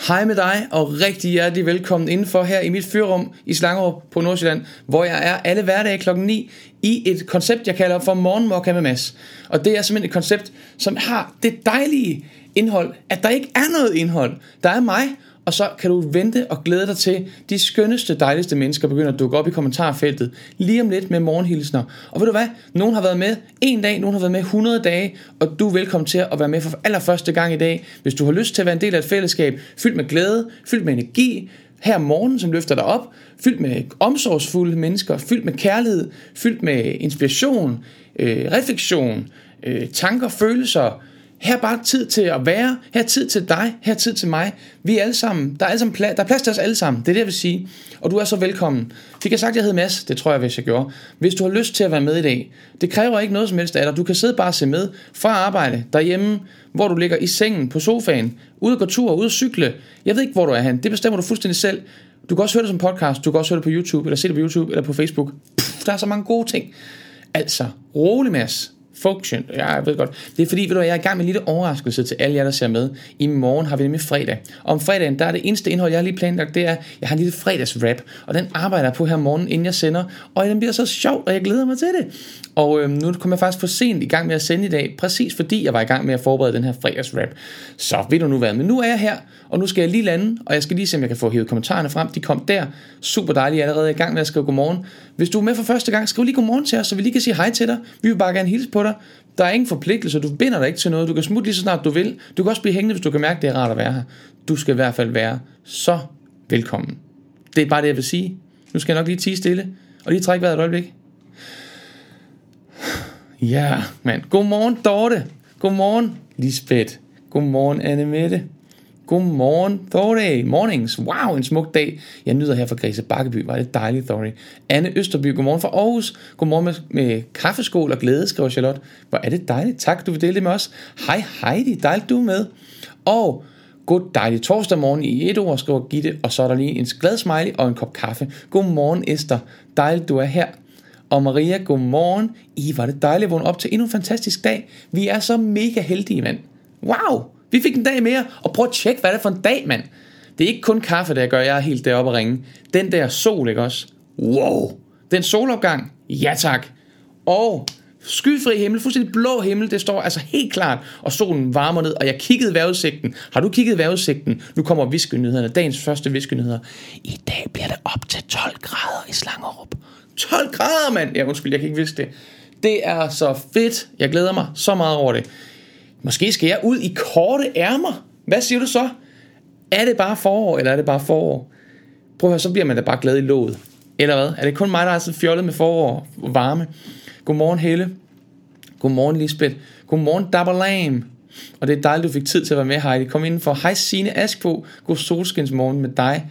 Hej med dig, og rigtig hjertelig velkommen indenfor her i mit fyrrum i Slangerup på Nordsjælland, hvor jeg er alle hverdage klokken 9 i et koncept, jeg kalder for Morgenmokka med Mads. Og det er simpelthen et koncept, som har det dejlige indhold, at der ikke er noget indhold. Der er mig, og så kan du vente og glæde dig til de skønneste, dejligste mennesker begynder at dukke op i kommentarfeltet lige om lidt med morgenhilsner. Og ved du hvad? Nogen har været med en dag, nogen har været med 100 dage, og du er velkommen til at være med for allerførste gang i dag. Hvis du har lyst til at være en del af et fællesskab, fyldt med glæde, fyldt med energi, her om morgenen, som løfter dig op, fyldt med omsorgsfulde mennesker, fyldt med kærlighed, fyldt med inspiration, øh, refleksion, øh, tanker, følelser, her er bare tid til at være, her er tid til dig, her er tid til mig. Vi er alle sammen, der er, alle sammen pla- der er plads til os alle sammen, det er det jeg vil sige. Og du er så velkommen. Fik jeg sagt, at jeg hed Mads? Det tror jeg, hvis jeg gjorde. Hvis du har lyst til at være med i dag, det kræver ikke noget som helst af dig. Du kan sidde bare og se med fra arbejde, derhjemme, hvor du ligger i sengen, på sofaen, ude og gå tur, ude og cykle. Jeg ved ikke, hvor du er hen. Det bestemmer du fuldstændig selv. Du kan også høre det som podcast, du kan også høre det på YouTube, eller se det på YouTube, eller på Facebook. Puh, der er så mange gode ting. Altså, rolig Mads. Function. Ja, jeg ved godt. Det er fordi, ved du, jeg er i gang med en lille overraskelse til alle jer, der ser med. I morgen har vi nemlig fredag. Og om fredagen, der er det eneste indhold, jeg har lige planlagt, det er, jeg har en lille fredagsrap. Og den arbejder jeg på her morgen, inden jeg sender. Og den bliver så sjov, og jeg glæder mig til det. Og øhm, nu kom jeg faktisk for sent i gang med at sende i dag, præcis fordi jeg var i gang med at forberede den her fredagsrap. Så ved du nu hvad, men nu er jeg her, og nu skal jeg lige lande, og jeg skal lige se, om jeg kan få hævet kommentarerne frem. De kom der. Super dejligt, jeg er allerede i gang med at skrive godmorgen. Hvis du er med for første gang, skriv lige godmorgen til os, så vi lige kan sige hej til dig. Vi vil bare gerne hilse på dig. Der er ingen forpligtelse, du binder dig ikke til noget. Du kan smutte lige så snart du vil. Du kan også blive hængende, hvis du kan mærke, det er rart at være her. Du skal i hvert fald være så velkommen. Det er bare det, jeg vil sige. Nu skal jeg nok lige tige stille, og lige trække vejret et øjeblik. Ja, mand. Godmorgen, Dorte. Godmorgen, Lisbeth. Godmorgen, Anne Mette. Godmorgen, Thorday. Mornings. Wow, en smuk dag. Jeg nyder her fra Græse Bakkeby. Var det dejligt, Thorday. Anne Østerby. Godmorgen fra Aarhus. Godmorgen med, med kaffeskål og glæde, skriver Charlotte. Hvor er det dejligt. Tak, du vil dele det med os. Hej Heidi. Dejligt, du er med. Og God dejlig torsdag morgen i et ord, skriver Gitte. Og så er der lige en glad smiley og en kop kaffe. Godmorgen, Esther. Dejligt, du er her. Og Maria, godmorgen. I var det dejligt at vågne op til endnu en fantastisk dag. Vi er så mega heldige, mand. Wow, vi fik en dag mere, og prøv at tjekke, hvad det er for en dag, mand. Det er ikke kun kaffe, der gør jeg er helt deroppe at ringe. Den der sol, ikke også? Wow. Den solopgang, ja tak. Og skyfri himmel, fuldstændig blå himmel, det står altså helt klart, og solen varmer ned, og jeg kiggede vejrudsigten. Har du kigget vejrudsigten? Nu kommer viskenyhederne, dagens første viskenyheder. I dag bliver det op til 12 grader i Slangerup. 12 grader, mand! Ja, undskyld, jeg kan ikke vidste det. Det er så fedt. Jeg glæder mig så meget over det. Måske skal jeg ud i korte ærmer. Hvad siger du så? Er det bare forår, eller er det bare forår? Prøv at høre, så bliver man da bare glad i låget. Eller hvad? Er det kun mig, der er så fjollet med forår og varme? Godmorgen Helle. Godmorgen Lisbeth. Godmorgen Dabberlam. Og det er dejligt, du fik tid til at være med, Heidi. Kom indenfor. Hej Signe Askbo. God solskinsmorgen med dig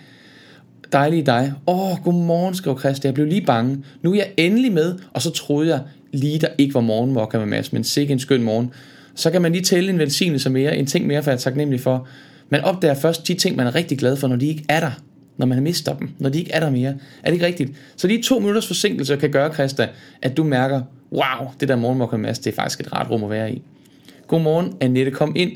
dejlige dig. Åh, oh, godmorgen, skrev Christa. Jeg blev lige bange. Nu er jeg endelig med, og så troede jeg lige, der ikke var morgenmokker med Mads, men sikke en skøn morgen. Så kan man lige tælle en velsignelse mere, en ting mere, for jeg er taknemmelig for. Man opdager først de ting, man er rigtig glad for, når de ikke er der. Når man mister dem. Når de ikke er der mere. Er det ikke rigtigt? Så lige to minutters forsinkelse kan gøre, Christa, at du mærker, wow, det der morgenmokker med Mads, det er faktisk et rart rum at være i. Godmorgen, Annette, kom ind.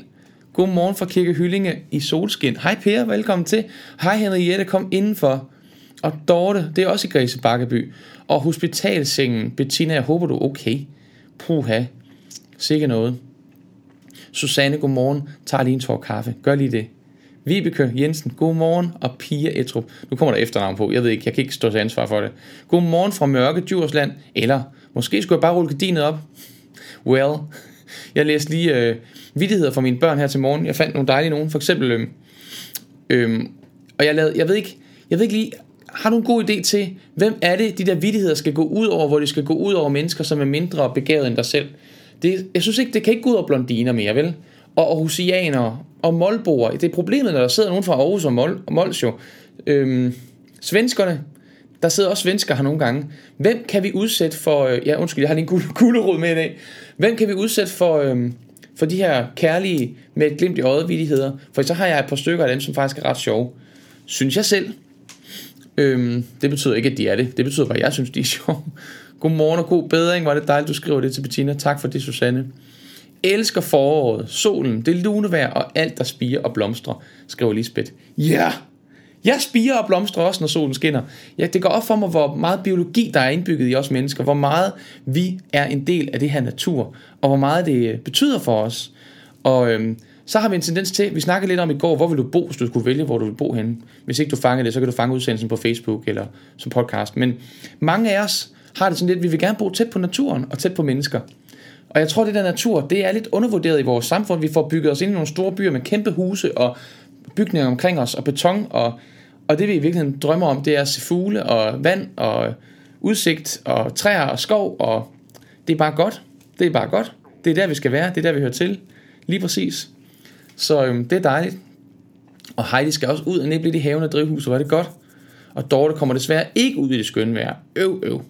Godmorgen fra Kirke Hyllinge i Solskin. Hej Per, velkommen til. Hej Henriette, kom indenfor. Og Dorte, det er også i Græse Bakkeby. Og hospitalsengen, Bettina, jeg håber du er okay. Puha, sikke noget. Susanne, godmorgen. Tag lige en tår kaffe. Gør lige det. Vibeke Jensen, godmorgen. Og Pia Etrup. Nu kommer der efternavn på. Jeg ved ikke, jeg kan ikke stå til ansvar for det. Godmorgen fra Mørke Djursland. Eller måske skulle jeg bare rulle gardinet op. Well, jeg læste lige øh, vidtigheder fra mine børn her til morgen. Jeg fandt nogle dejlige nogen. For eksempel, øh, øh, og jeg lavede, jeg ved ikke, jeg ved ikke lige, har du en god idé til, hvem er det, de der vidtigheder skal gå ud over, hvor de skal gå ud over mennesker, som er mindre begavet end dig selv? Det, jeg synes ikke, det kan ikke gå ud over blondiner mere, vel? Og aarhusianere og målboer. Det er problemet, når der sidder nogen fra Aarhus og, Mol, og Mols jo. Øhm, svenskerne, der sidder også svensker her nogle gange. Hvem kan vi udsætte for... Øh, ja, undskyld, jeg har lige en gulerod med i dag. Hvem kan vi udsætte for, øh, for de her kærlige med et glimt i øjet vidigheder? For så har jeg et par stykker af dem, som faktisk er ret sjove. Synes jeg selv. Øhm, det betyder ikke, at de er det. Det betyder bare, at jeg synes, de er sjove. Godmorgen og god bedring. Var det dejligt, du skriver det til Bettina. Tak for det, Susanne. elsker foråret, solen, det lune vejr og alt, der spiger og blomstrer, skriver Lisbeth. Ja, yeah jeg spiger og blomstrer også, når solen skinner. Ja, det går op for mig, hvor meget biologi, der er indbygget i os mennesker, hvor meget vi er en del af det her natur, og hvor meget det øh, betyder for os. Og øhm, så har vi en tendens til, vi snakkede lidt om i går, hvor vil du bo, hvis du skulle vælge, hvor du vil bo henne. Hvis ikke du fanger det, så kan du fange udsendelsen på Facebook eller som podcast. Men mange af os har det sådan lidt, vi vil gerne bo tæt på naturen og tæt på mennesker. Og jeg tror, det der natur, det er lidt undervurderet i vores samfund. Vi får bygget os ind i nogle store byer med kæmpe huse og bygninger omkring os og beton. Og, og det vi i virkeligheden drømmer om, det er at se fugle og vand og udsigt og træer og skov. Og det er bare godt. Det er bare godt. Det er der, vi skal være. Det er der, vi hører til. Lige præcis. Så øhm, det er dejligt. Og Heidi skal også ud og nible i haven og drivhuset, var det godt. Og Dorte kommer desværre ikke ud i det skønne vejr. Øv, øv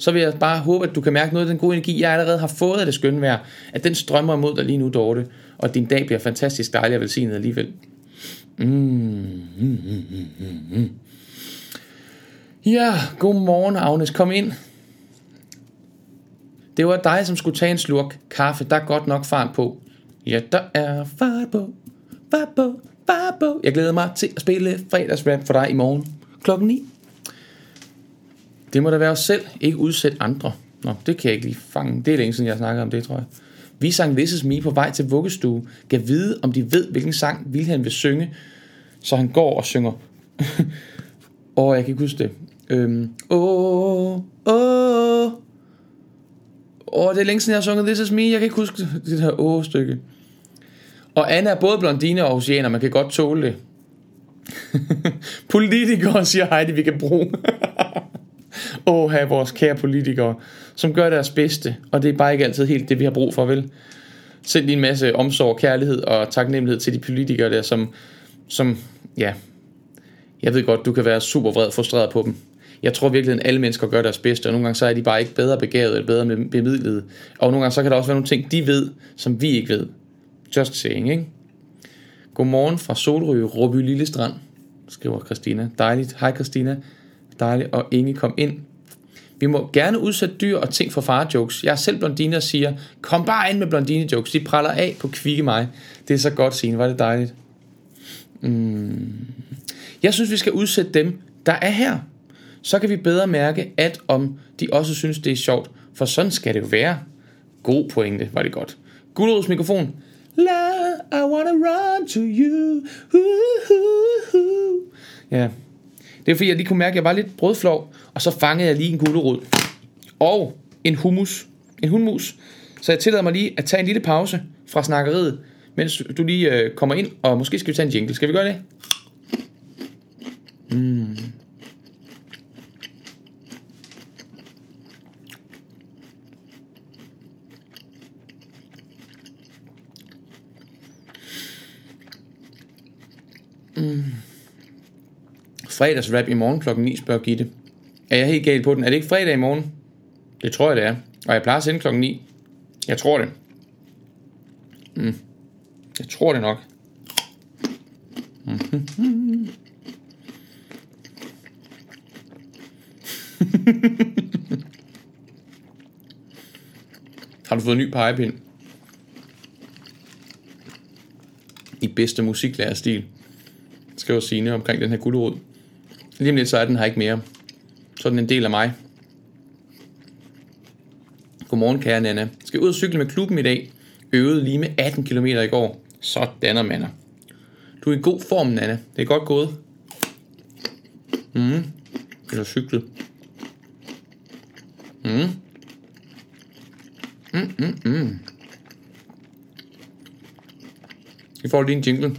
så vil jeg bare håbe, at du kan mærke noget af den gode energi, jeg allerede har fået af det skønne vejr, at den strømmer imod dig lige nu, Dorte, og din dag bliver fantastisk dejlig og velsignet alligevel. Mm, mm, mm, mm, mm. Ja, godmorgen Agnes, kom ind. Det var dig, som skulle tage en slurk kaffe. Der er godt nok fart på. Ja, der er fart på, fart på, fart på. Jeg glæder mig til at spille fredagsrap for dig i morgen klokken 9. Det må da være os selv, ikke udsætte andre. Nå, det kan jeg ikke lige fange. Det er længe siden, jeg snakker om det, tror jeg. Vi sang This Is Me på vej til vuggestue. Gav vide, om de ved, hvilken sang Wilhelm vil synge. Så han går og synger. Åh, oh, jeg kan ikke huske det. Øhm, åh, åh. Det er længe siden, jeg har sunget This Is Me. Jeg kan ikke huske det her åh-stykke. Og Anna er både blondine og oceaner. Man kan godt tåle det. Politikere, siger Heidi, vi kan bruge. Åh, have vores kære politikere, som gør deres bedste, og det er bare ikke altid helt det, vi har brug for, vel? Send lige en masse omsorg, kærlighed og taknemmelighed til de politikere der, som, som ja, jeg ved godt, du kan være super vred og frustreret på dem. Jeg tror virkelig, at alle mennesker gør deres bedste, og nogle gange så er de bare ikke bedre begavet eller bedre bemidlet. Og nogle gange så kan der også være nogle ting, de ved, som vi ikke ved. Just saying, ikke? Godmorgen fra Solrø, Råby Lille Strand, skriver Christina. Dejligt. Hej Christina. Dejligt. Og Inge kom ind. Vi må gerne udsætte dyr og ting for far-jokes. Jeg er selv blondine og siger, kom bare ind med blondine-jokes. De praller af på kvikke mig. Det er så godt, Signe. Var det dejligt. Mm. Jeg synes, vi skal udsætte dem, der er her. Så kan vi bedre mærke, at om de også synes, det er sjovt. For sådan skal det jo være. God pointe, var det godt. Gulerods mikrofon. La, I wanna run to you. Ja, det er fordi, jeg lige kunne mærke, at jeg var lidt brødflov, og så fangede jeg lige en gulerod. Og en hummus. En hundmus. Så jeg tillader mig lige at tage en lille pause fra snakkeriet, mens du lige øh, kommer ind, og måske skal vi tage en jingle. Skal vi gøre det? Mm. Mm fredagsrap i morgen klokken 9, spørger Gitte. Er jeg helt galt på den? Er det ikke fredag i morgen? Det tror jeg, det er. Og jeg plejer at sende klokken 9. Jeg tror det. Mm. Jeg tror det nok. Har du fået en ny pegepind? I bedste musiklærerstil. Skriver Signe omkring den her gulerod. Lige om lidt, så er den her ikke mere. Så er den en del af mig. Godmorgen, kære Nana. Skal ud og cykle med klubben i dag. Øvede lige med 18 km i går. Sådan er mander. Du er i god form, Nana. Det er godt gået. Mm. Du har cyklet. Mm. Mm, mm, mm. Vi får lige en jingle.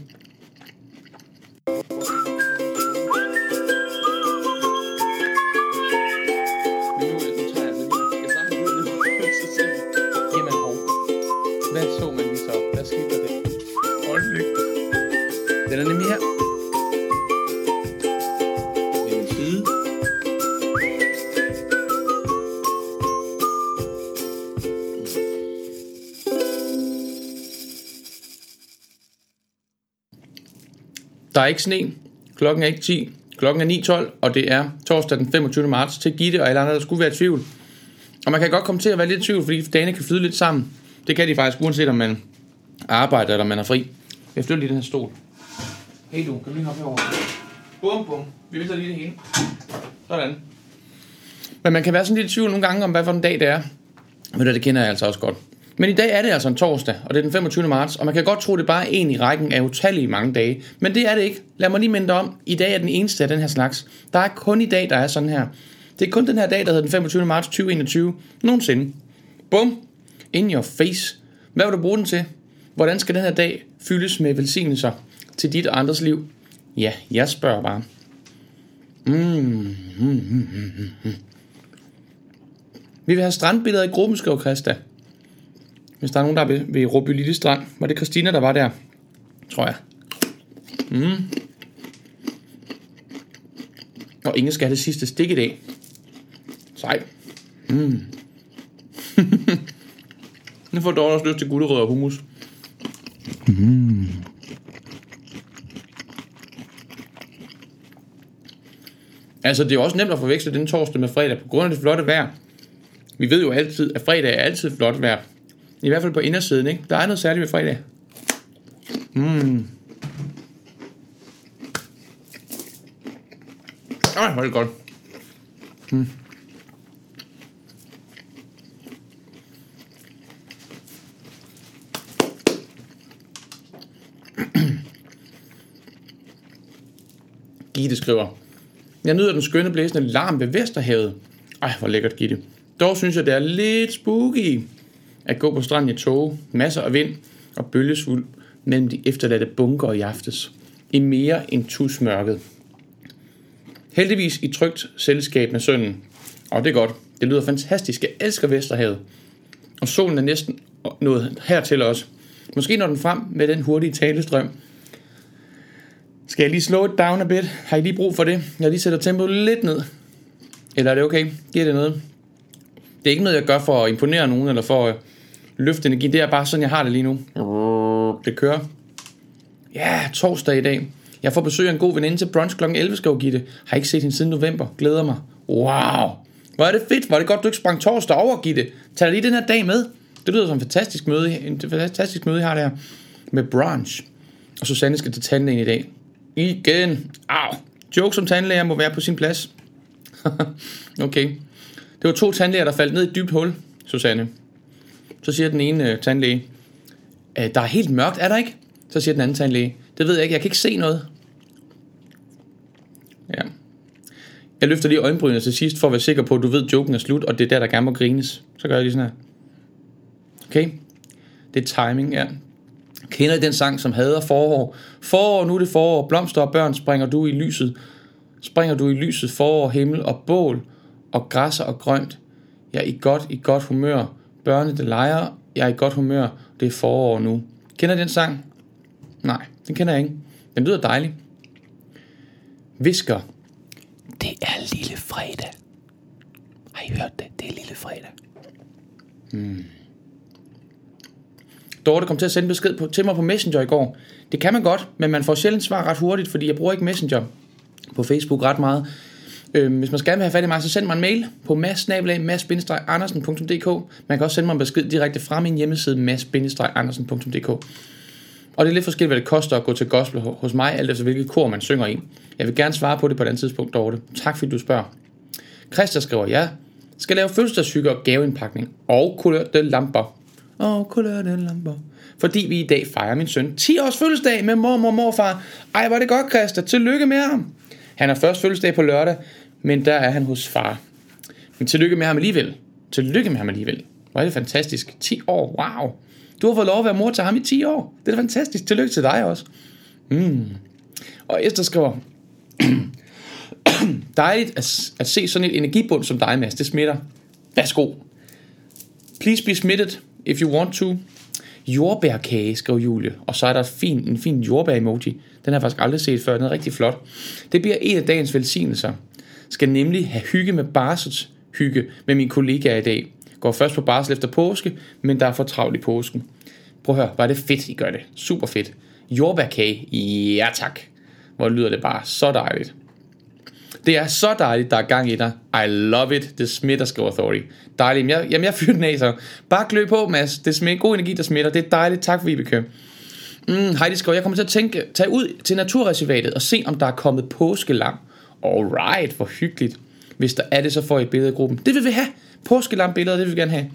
Der er ikke sne. Klokken er ikke 10. Klokken er 9.12, og det er torsdag den 25. marts til Gitte og alle andre, der skulle være i tvivl. Og man kan godt komme til at være lidt i tvivl, fordi dagene kan flyde lidt sammen. Det kan de faktisk, uanset om man arbejder eller man er fri. Jeg flytter lige den her stol. Hey du, kan du lige hoppe herover? Bum, bum. Vi vælter lige det hele. Sådan. Men man kan være sådan lidt i tvivl nogle gange om, hvad for en dag det er. Men det kender jeg altså også godt. Men i dag er det altså en torsdag, og det er den 25. marts, og man kan godt tro, det er bare en i rækken af utallige mange dage. Men det er det ikke. Lad mig lige minde om, i dag er den eneste af den her slags. Der er kun i dag, der er sådan her. Det er kun den her dag, der hedder den 25. marts 2021. Nogensinde. Bum. In your face. Hvad vil du bruge den til? Hvordan skal den her dag fyldes med velsignelser til dit og andres liv? Ja, jeg spørger bare. Mm, mm, mm, mm, mm. mm. Vi vil have strandbilleder i gruppen, skriver Christa. Hvis der er nogen, der er ved, ved Råby Lille Strand. Var det Christina, der var der? Tror jeg. Mm. Og ingen skal have det sidste stik i dag. Sej. Mm. nu får Dorte også lyst til gulerødder og hummus. Mm. Altså, det er også nemt at forveksle den torsdag med fredag på grund af det flotte vejr. Vi ved jo altid, at fredag er altid flot vejr. I hvert fald på indersiden, ikke? Der er noget særligt ved fredag. Mm. Ej, hvor er det godt. Mm. Gitte skriver, jeg nyder den skønne blæsende larm ved Vesterhavet. Ej, hvor lækkert, Gitte. Dog synes jeg, det er lidt spooky at gå på stranden i tog, masser af vind og bølgesvuld mellem de efterladte bunker i aftes. I mere end tusmørket. Heldigvis i trygt selskab med sønnen. Og det er godt. Det lyder fantastisk. Jeg elsker Vesterhavet. Og solen er næsten nået hertil også. Måske når den frem med den hurtige talestrøm. Skal jeg lige slå et down a bit? Har I lige brug for det? Jeg lige sætter tempoet lidt ned. Eller er det okay? Giver det noget? Det er ikke noget, jeg gør for at imponere nogen, eller for at løfte energi. Det er bare sådan, jeg har det lige nu. Det kører. Ja, torsdag i dag. Jeg får besøg af en god veninde til brunch kl. 11, skal Gitte. Har ikke set hende siden november. Glæder mig. Wow. Hvor er det fedt. Hvor er det godt, du ikke sprang torsdag over, Gitte. Tag lige den her dag med. Det lyder som en fantastisk møde, en fantastisk møde, jeg har der. Med brunch. Og Susanne skal til tandlægen i dag. Igen. Au. Jokes om tandlæger må være på sin plads. okay. Det var to tandlæger, der faldt ned i et dybt hul, Susanne. Så siger den ene øh, tandlæge, øh, der er helt mørkt, er der ikke? Så siger den anden tandlæge, det ved jeg ikke, jeg kan ikke se noget. Ja. Jeg løfter lige øjenbrynene til sidst, for at være sikker på, at du ved, at joken er slut, og det er der, der gerne må grines. Så gør jeg lige sådan her. Okay? Det er timing, ja. Kender I den sang, som hader forår? Forår, nu er det forår. Blomster og børn springer du i lyset. Springer du i lyset, forår, himmel og bål og græsser og grønt. Jeg er i godt, i godt humør. Børne, det leger. Jeg er i godt humør. Det er forår nu. Kender den sang? Nej, den kender jeg ikke. Den lyder dejlig. Visker. Det er lille fredag. Har I hørt det? Det er lille fredag. Hmm. Dorte kom til at sende besked på, til mig på Messenger i går. Det kan man godt, men man får sjældent svar ret hurtigt, fordi jeg bruger ikke Messenger på Facebook ret meget. Øh, hvis man skal have fat i mig, så send mig en mail på mads-andersen.dk. Man kan også sende mig en besked direkte fra min hjemmeside mads-andersen.dk. Og det er lidt forskelligt, hvad det koster at gå til gospel hos mig, alt efter hvilket kor man synger i. Jeg vil gerne svare på det på et andet tidspunkt, Dorte. Tak fordi du spørger. Christa skriver, ja, skal lave fødselsdagshygge og gaveindpakning og kulørte lamper. Og kulørte lamper. Fordi vi i dag fejrer min søn 10 års fødselsdag med mormor og morfar. Ej, var det godt, Christa. Tillykke med ham. Han har først fødselsdag på lørdag, men der er han hos far. Men tillykke med ham alligevel. Tillykke med ham alligevel. Hvor er det fantastisk. 10 år, wow. Du har fået lov at være mor til ham i 10 år. Det er fantastisk. Tillykke til dig også. Mm. Og Esther skriver, dejligt at, at se sådan et energibund som dig, Mads. Det smitter. Værsgo. Please be smitted if you want to. Jordbærkage, skrev Julie. Og så er der fin, en fin jordbær-emoji. Den har jeg faktisk aldrig set før. Den er rigtig flot. Det bliver en af dagens velsignelser skal nemlig have hygge med barsets hygge med min kollega i dag. Går først på barsel efter påske, men der er for travlt i påsken. Prøv at høre, var det fedt, I gør det. Super fedt. Jordbærkage, ja tak. Hvor lyder det bare så dejligt. Det er så dejligt, der er gang i dig. I love it. Det smitter, skriver Authority. Dejligt. Jamen, jeg, jamen, jeg fyrer den af, så. Bare gløb på, Mads. Det smitter. God energi, der smitter. Det er dejligt. Tak, Vibeke. Mm, Heidi skriver, jeg kommer til at tænke, tage ud til naturreservatet og se, om der er kommet påskelam. Alright, hvor hyggeligt. Hvis der er det, så får I et billede af gruppen. Det vil vi have. Påskelam billeder, det vil vi gerne have.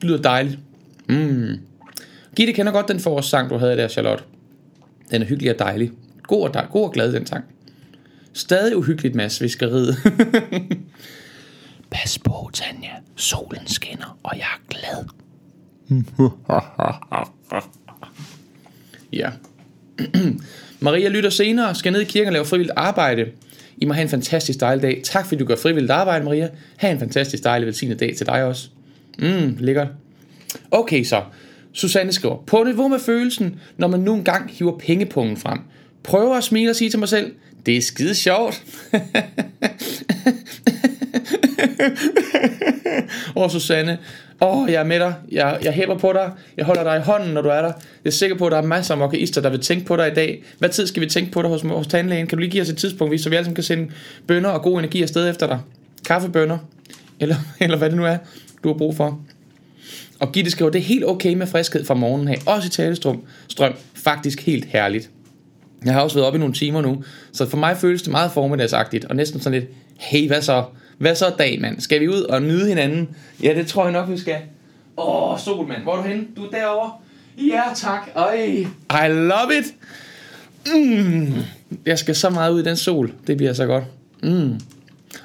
Det lyder dejligt. Mm. Gitte kender godt den forårssang, du havde der, Charlotte. Den er hyggelig og dejlig. God og, dej, god og glad, den sang. Stadig uhyggeligt, Mads, viskeriet. Pas på, Tanja. Solen skinner, og jeg er glad. ja. Maria lytter senere, skal ned i kirken og lave frivilligt arbejde. I må have en fantastisk dejlig dag. Tak fordi du gør frivilligt arbejde, Maria. Ha' en fantastisk dejlig velsignet dag til dig også. Mm, lækkert. Okay så. Susanne skriver, på niveau med følelsen, når man nu engang hiver pengepungen frem. Prøver at smile og sige til mig selv, det er skide sjovt. Åh, Susanne. Åh, oh, jeg er med dig. Jeg, jeg hæber på dig. Jeg holder dig i hånden, når du er der. Jeg er sikker på, at der er masser af mokkaister, der vil tænke på dig i dag. Hvad tid skal vi tænke på dig hos, hos tandlægen? Kan du lige give os et tidspunkt, så vi alle kan sende bønder og god energi afsted efter dig? Kaffebønder. Eller, eller hvad det nu er, du har brug for. Og Gitte skriver, det er helt okay med friskhed fra morgenen her. Også i talestrøm. Strøm. Faktisk helt herligt. Jeg har også været oppe i nogle timer nu, så for mig føles det meget formiddagsagtigt, og næsten sådan lidt, hey, hvad så? Hvad så dag, mand? Skal vi ud og nyde hinanden? Ja, det tror jeg nok, vi skal. Åh, oh, sol, mand. Hvor er du henne? Du er derovre? Ja, tak. Ej, I love it. Mm. Jeg skal så meget ud i den sol. Det bliver så godt. Mm.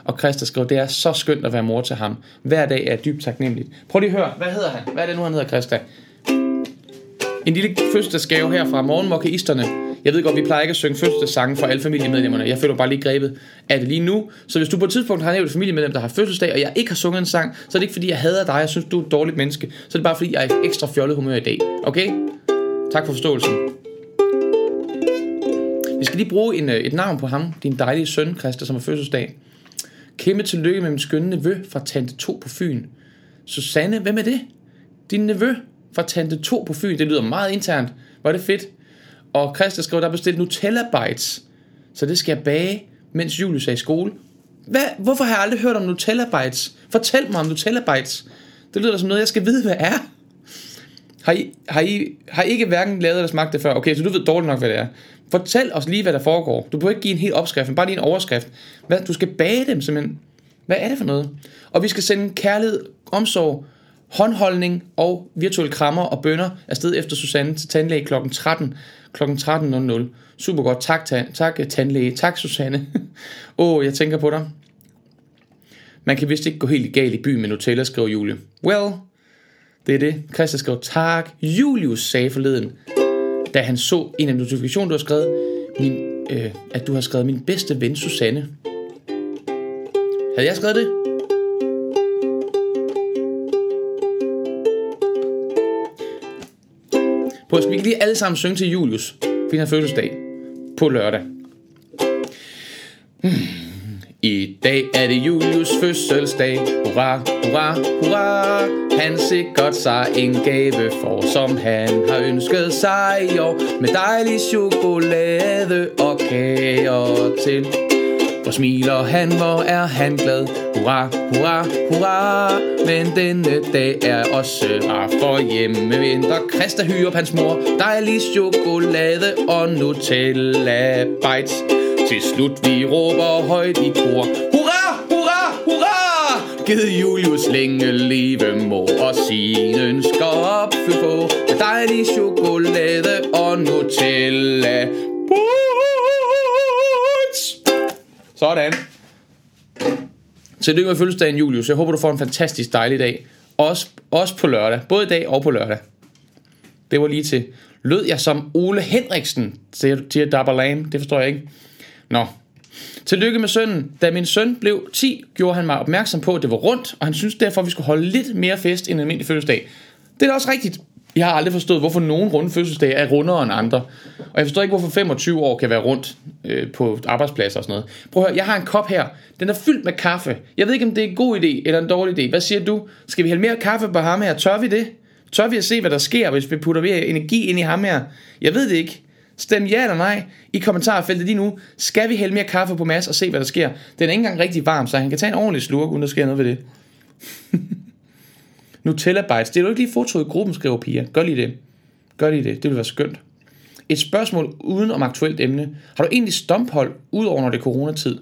Og Christa skriver, det er så skønt at være mor til ham. Hver dag er dybt taknemmeligt. Prøv lige at høre, hvad hedder han? Hvad er det nu, han hedder, Christa? En lille fødselsdagsgave her fra morgenmokkeisterne. Jeg ved godt, vi plejer ikke at synge fødselsdagssange for alle familiemedlemmerne. Jeg føler bare lige grebet af det lige nu. Så hvis du på et tidspunkt har nævnt et familiemedlem, der har fødselsdag, og jeg ikke har sunget en sang, så er det ikke fordi, jeg hader dig, jeg synes, du er et dårligt menneske. Så er det bare fordi, jeg er ekstra fjollet humør i dag. Okay? Tak for forståelsen. Vi skal lige bruge en, øh, et navn på ham, din dejlige søn, Christa, som har fødselsdag. Kæmpe tillykke med min skønne nevø fra Tante 2 på Fyn. Susanne, hvem er det? Din nevø fra Tante 2 på Fyn. Det lyder meget internt. Var det fedt? Og Christa skriver, der er bestilt Nutella Bites. Så det skal jeg bage, mens Julius er i skole. Hvad? Hvorfor har jeg aldrig hørt om Nutella Bites? Fortæl mig om Nutella Bites. Det lyder som noget, jeg skal vide, hvad er. Har I, har I, har I ikke hverken lavet eller smagt det før? Okay, så du ved dårligt nok, hvad det er. Fortæl os lige, hvad der foregår. Du behøver ikke give en hel opskrift, men bare lige en overskrift. Hvad, du skal bage dem simpelthen. Hvad er det for noget? Og vi skal sende kærlighed, omsorg, håndholdning og virtuelle krammer og bønder afsted efter Susanne til tandlæge kl. 13 kl. 13.00. Super godt. Tak, ta- tak øh, tandlæge. Tak, Susanne. Åh, oh, jeg tænker på dig. Man kan vist ikke gå helt galt i byen med Nutella, skriver Julie. Well, det er det. Christian skrev, tak. Julius sagde forleden, da han så en af notifikationer, du har skrevet, min, øh, at du har skrevet min bedste ven Susanne. Havde jeg skrevet det? Vi kan lige alle sammen synge til Julius, fordi han har fødselsdag på lørdag. Hmm. I dag er det Julius fødselsdag. Hurra, hurra, hurra. Han sikkert sig en gave for, som han har ønsket sig i år. Med dejlig chokolade og kager til. Hvor smiler han, hvor er han glad? Hurra, hurra, hurra. Men denne dag er også rar For hjemme vinter Christa hyrer hans mor. Dejlig chokolade og Nutella bites Til slut vi råber højt i kor. Hurra, hurra, hurra. Gid Julius længe leve må Og sine ønsker opfyldt på. Med dejlig chokolade og Nutella Sådan. Tillykke med fødselsdagen, Julius. Jeg håber, du får en fantastisk dejlig dag. Også, også på lørdag. Både i dag og på lørdag. Det var lige til. Lød jeg som Ole Henriksen, siger Dabberlane. Det forstår jeg ikke. Nå. Tillykke med sønnen. Da min søn blev 10, gjorde han mig opmærksom på, at det var rundt, og han synes derfor, at vi skulle holde lidt mere fest end en almindelig fødselsdag. Det er da også rigtigt. Jeg har aldrig forstået, hvorfor nogen runde fødselsdage er rundere end andre. Og jeg forstår ikke, hvorfor 25 år kan være rundt øh, på arbejdspladser og sådan noget. Prøv at høre, jeg har en kop her. Den er fyldt med kaffe. Jeg ved ikke, om det er en god idé eller en dårlig idé. Hvad siger du? Skal vi hælde mere kaffe på ham her? Tør vi det? Tør vi at se, hvad der sker, hvis vi putter mere energi ind i ham her? Jeg ved det ikke. Stem ja eller nej i kommentarfeltet lige nu. Skal vi hælde mere kaffe på Mads og se, hvad der sker? Den er ikke engang rigtig varm, så han kan tage en ordentlig slurk, uden der sker noget ved det. Nutella Bites. Det er jo ikke lige foto i gruppen, skriver Pia. Gør lige det. Gør lige det. Det vil være skønt. Et spørgsmål uden om aktuelt emne. Har du egentlig stomphold, udover når det er coronatid?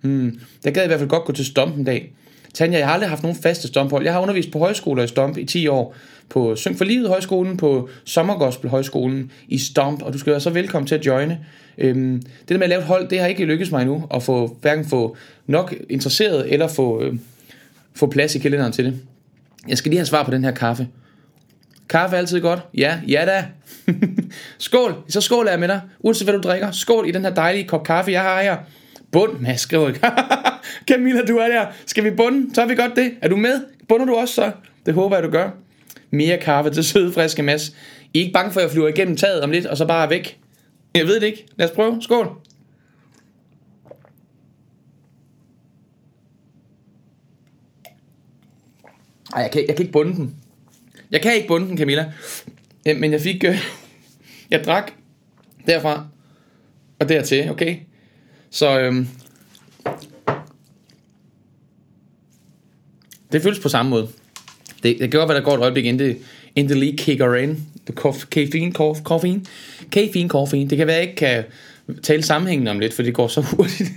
Hmm. Der gad i hvert fald godt gå til stomp en dag. Tanja, jeg har aldrig haft nogen faste stomphold. Jeg har undervist på højskoler i Stomp i 10 år. På Syng for Livet Højskolen, på Sommergospel Højskolen i Stomp, og du skal være så velkommen til at joine. Øhm, det der med at lave et hold, det har ikke lykkes mig endnu, at få hverken få nok interesseret, eller få, øh, få plads i kalenderen til det. Jeg skal lige have svar på den her kaffe. Kaffe er altid godt? Ja, ja da. skål, så skål er med dig, uanset hvad du drikker. Skål i den her dejlige kop kaffe, jeg har her. Bund, Mads, skriver ikke. Camilla, du er der. Skal vi bunde? Så er vi godt det. Er du med? Bunder du også så? Det håber jeg, du gør. Mere kaffe til søde, friske Mads. I er ikke bange for, at jeg flyver igennem taget om lidt, og så bare væk? Jeg ved det ikke. Lad os prøve. Skål. Ej, jeg kan, jeg kan ikke bunde den. Jeg kan ikke bunde den, Camilla. Ja, men jeg fik... Øh, jeg drak derfra og dertil, okay? Så øhm, det føles på samme måde. Det, det gør, hvad der går et øjeblik, inden det, inden det lige kicker in. The caffeine, caffeine, caffeine, caffeine. Det kan være, jeg ikke kan tale sammenhængende om lidt, for det går så hurtigt.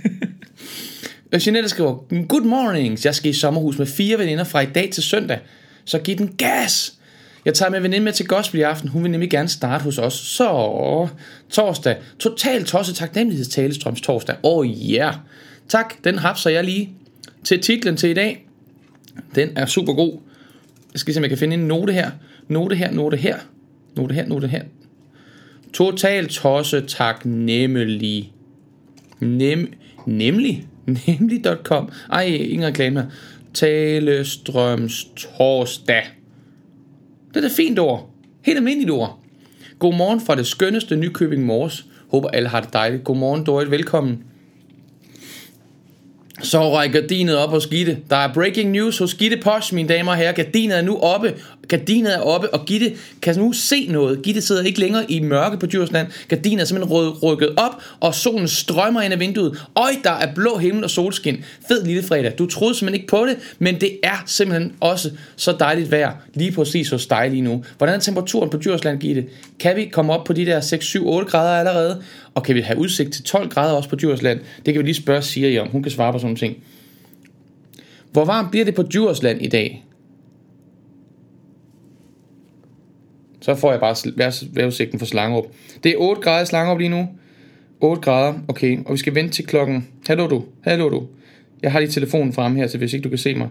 Jeanette skriver, Good mornings, jeg skal i sommerhus med fire veninder fra i dag til søndag. Så giv den gas! Jeg tager min veninde med til gospel i aften. Hun vil nemlig gerne starte hos os. Så torsdag. Total tosset taknemmelighedstalestrøms torsdag. Oh ja. Yeah. Tak, den hapser jeg lige til titlen til i dag. Den er super god. Jeg skal se, om jeg kan finde en note her. Note her, note her. Note her, note her. Total tosse taknemmelig. Nem, nemlig. Nemlig.com. Ej, ingen reklamer. Talestrøms torsdag. Det er et fint ord. Helt almindeligt ord. Godmorgen fra det skønneste Nykøbing Mors. Håber alle har det dejligt. Godmorgen Dorit, velkommen. Så røg gardinet op hos Gitte. Der er breaking news hos Gitte Posh, mine damer og herrer. Gardinet er nu oppe. Gardinet er oppe, og Gitte kan nu se noget. Gitte sidder ikke længere i mørke på Djursland. Gardinet er simpelthen rykket op, og solen strømmer ind af vinduet. Øj, der er blå himmel og solskin. Fed lille fredag. Du troede simpelthen ikke på det, men det er simpelthen også så dejligt vejr. Lige præcis hos dig lige nu. Hvordan er temperaturen på Djursland, Gitte? Kan vi komme op på de der 6, 7, 8 grader allerede? Og kan vi have udsigt til 12 grader også på Djursland? Det kan vi lige spørge Siri om. Hun kan svare på sådan ting. Hvor varmt bliver det på Djursland i dag? Så får jeg bare vejrudsigten for Slangerup. Det er 8 grader i Slangerup lige nu. 8 grader, okay. Og vi skal vente til klokken... Hallo du, hallo du. Jeg har lige telefonen frem her, så hvis ikke du kan se mig.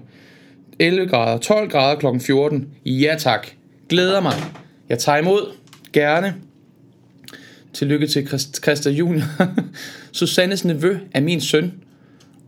11 grader, 12 grader klokken 14. Ja tak. Glæder mig. Jeg tager imod. Gerne. Tillykke til Christa Junior. Susannes nevø er min søn.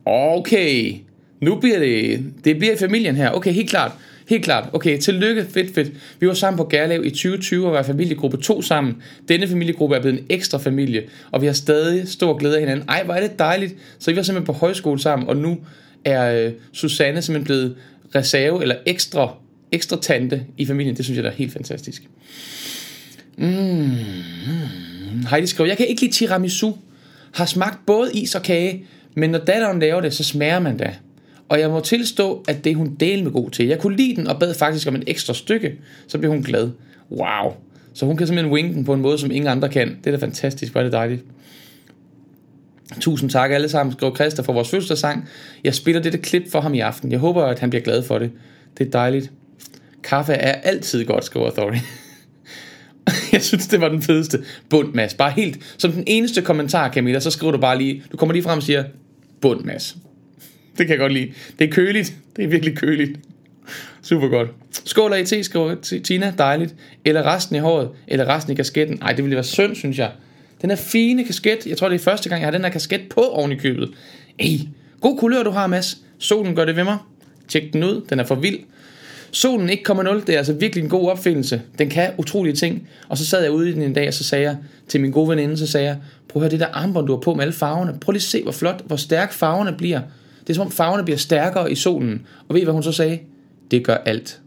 Okay, nu bliver det, det bliver i familien her. Okay, helt klart. Helt klart. Okay, tillykke. Fedt, fedt. Vi var sammen på Gærlev i 2020 og var familiegruppe 2 sammen. Denne familiegruppe er blevet en ekstra familie, og vi har stadig stor glæde af hinanden. Ej, hvor er det dejligt. Så vi var simpelthen på højskole sammen, og nu er øh, Susanne simpelthen blevet reserve eller ekstra, ekstra tante i familien. Det synes jeg der er helt fantastisk. Mm. mm. Mhm. Heidi skriver, jeg kan ikke lide tiramisu. Har smagt både is og kage, men når datteren laver det, så smager man da. Og jeg må tilstå, at det er hun del med god til. Jeg kunne lide den og bad faktisk om en ekstra stykke, så blev hun glad. Wow. Så hun kan simpelthen wing den på en måde, som ingen andre kan. Det er da fantastisk, hvor er det dejligt. Tusind tak alle sammen, skriver Christa for vores fødselsdagssang. Jeg spiller dette klip for ham i aften. Jeg håber, at han bliver glad for det. Det er dejligt. Kaffe er altid godt, skriver Authority. jeg synes, det var den fedeste bund, Mads. Bare helt, som den eneste kommentar, Camilla, så skriver du bare lige, du kommer lige frem og siger, bund, Mads. Det kan jeg godt lide. Det er køligt. Det er virkelig køligt. Super godt. Skål og te, skriver Tina. Dejligt. Eller resten i håret. Eller resten i kasketten. Nej, det ville være synd, synes jeg. Den er fine kasket. Jeg tror, det er første gang, jeg har den her kasket på oven i købet. Ej, god kulør du har, Mads. Solen gør det ved mig. Tjek den ud. Den er for vild. Solen 1,0, det er altså virkelig en god opfindelse. Den kan utrolige ting. Og så sad jeg ude i den en dag, og så sagde jeg til min gode veninde, så sagde jeg, prøv at høre det der armbånd, du har på med alle farverne. Prøv lige at se, hvor flot, hvor stærk farverne bliver. Det er som om farverne bliver stærkere i solen. Og ved I, hvad hun så sagde? Det gør alt.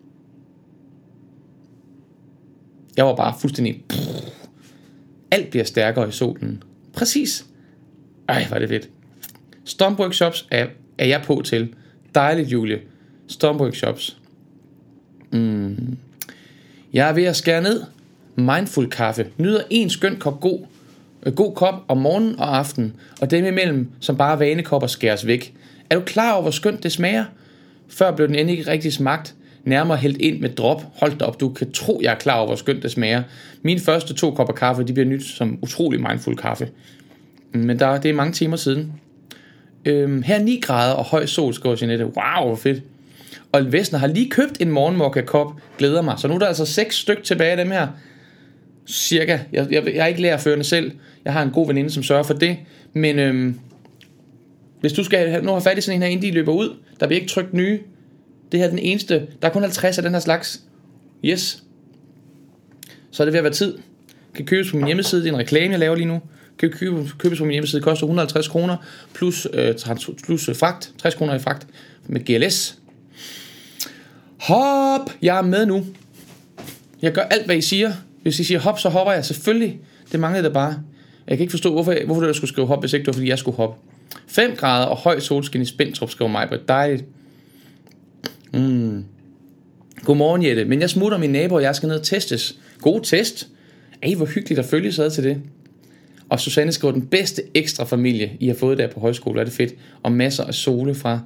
Jeg var bare fuldstændig... alt bliver stærkere i solen. Præcis. Ej, var det fedt. Stomp Workshops er, er jeg på til. Dejligt, Julie. Stomp Workshops. Mm. Jeg er ved at skære ned. Mindful kaffe. Nyder en skøn kop god, øh, god kop om morgenen og aften. Og dem imellem, som bare vanekopper skæres væk. Er du klar over, hvor skønt det smager? Før blev den endelig ikke rigtig smagt. Nærmere hældt ind med drop. Hold da op, du kan tro, jeg er klar over, hvor skønt det smager. Mine første to kopper kaffe, de bliver nyt som utrolig mindful kaffe. Men der, det er mange timer siden. Øhm, her er 9 grader og høj sol, skriver Jeanette. Wow, hvor fedt. Og Vestner har lige købt en morgenmokka-kop. Glæder mig. Så nu er der altså seks styk tilbage af dem her. Cirka. Jeg, jeg, jeg er ikke lærerførende selv. Jeg har en god veninde, som sørger for det. Men øhm, hvis du skal have, nu have fat i sådan en her, inden de løber ud, der bliver ikke trykt nye. Det her er den eneste. Der er kun 50 af den her slags. Yes. Så er det ved at være tid. Kan købes på min hjemmeside. Det er en reklame, jeg laver lige nu kan købes på min hjemmeside. Det koster 150 kroner plus, øh, plus fragt. 60 kroner i fragt med GLS. Hop! Jeg er med nu. Jeg gør alt, hvad I siger. Hvis I siger hop, så hopper jeg selvfølgelig. Det manglede der bare. Jeg kan ikke forstå, hvorfor, jeg, hvorfor du skulle skrive hop, hvis ikke det var, fordi jeg skulle hoppe. 5 grader og høj solskin i Spindtrup, skriver mig på dejligt. Mm. Godmorgen, Jette. Men jeg smutter min nabo, og jeg skal ned og testes. God test. Ej, hvor hyggeligt at følge sig til det. Og Susanne skriver, den bedste ekstra familie, I har fået der på højskole, er det fedt. Og masser af sole fra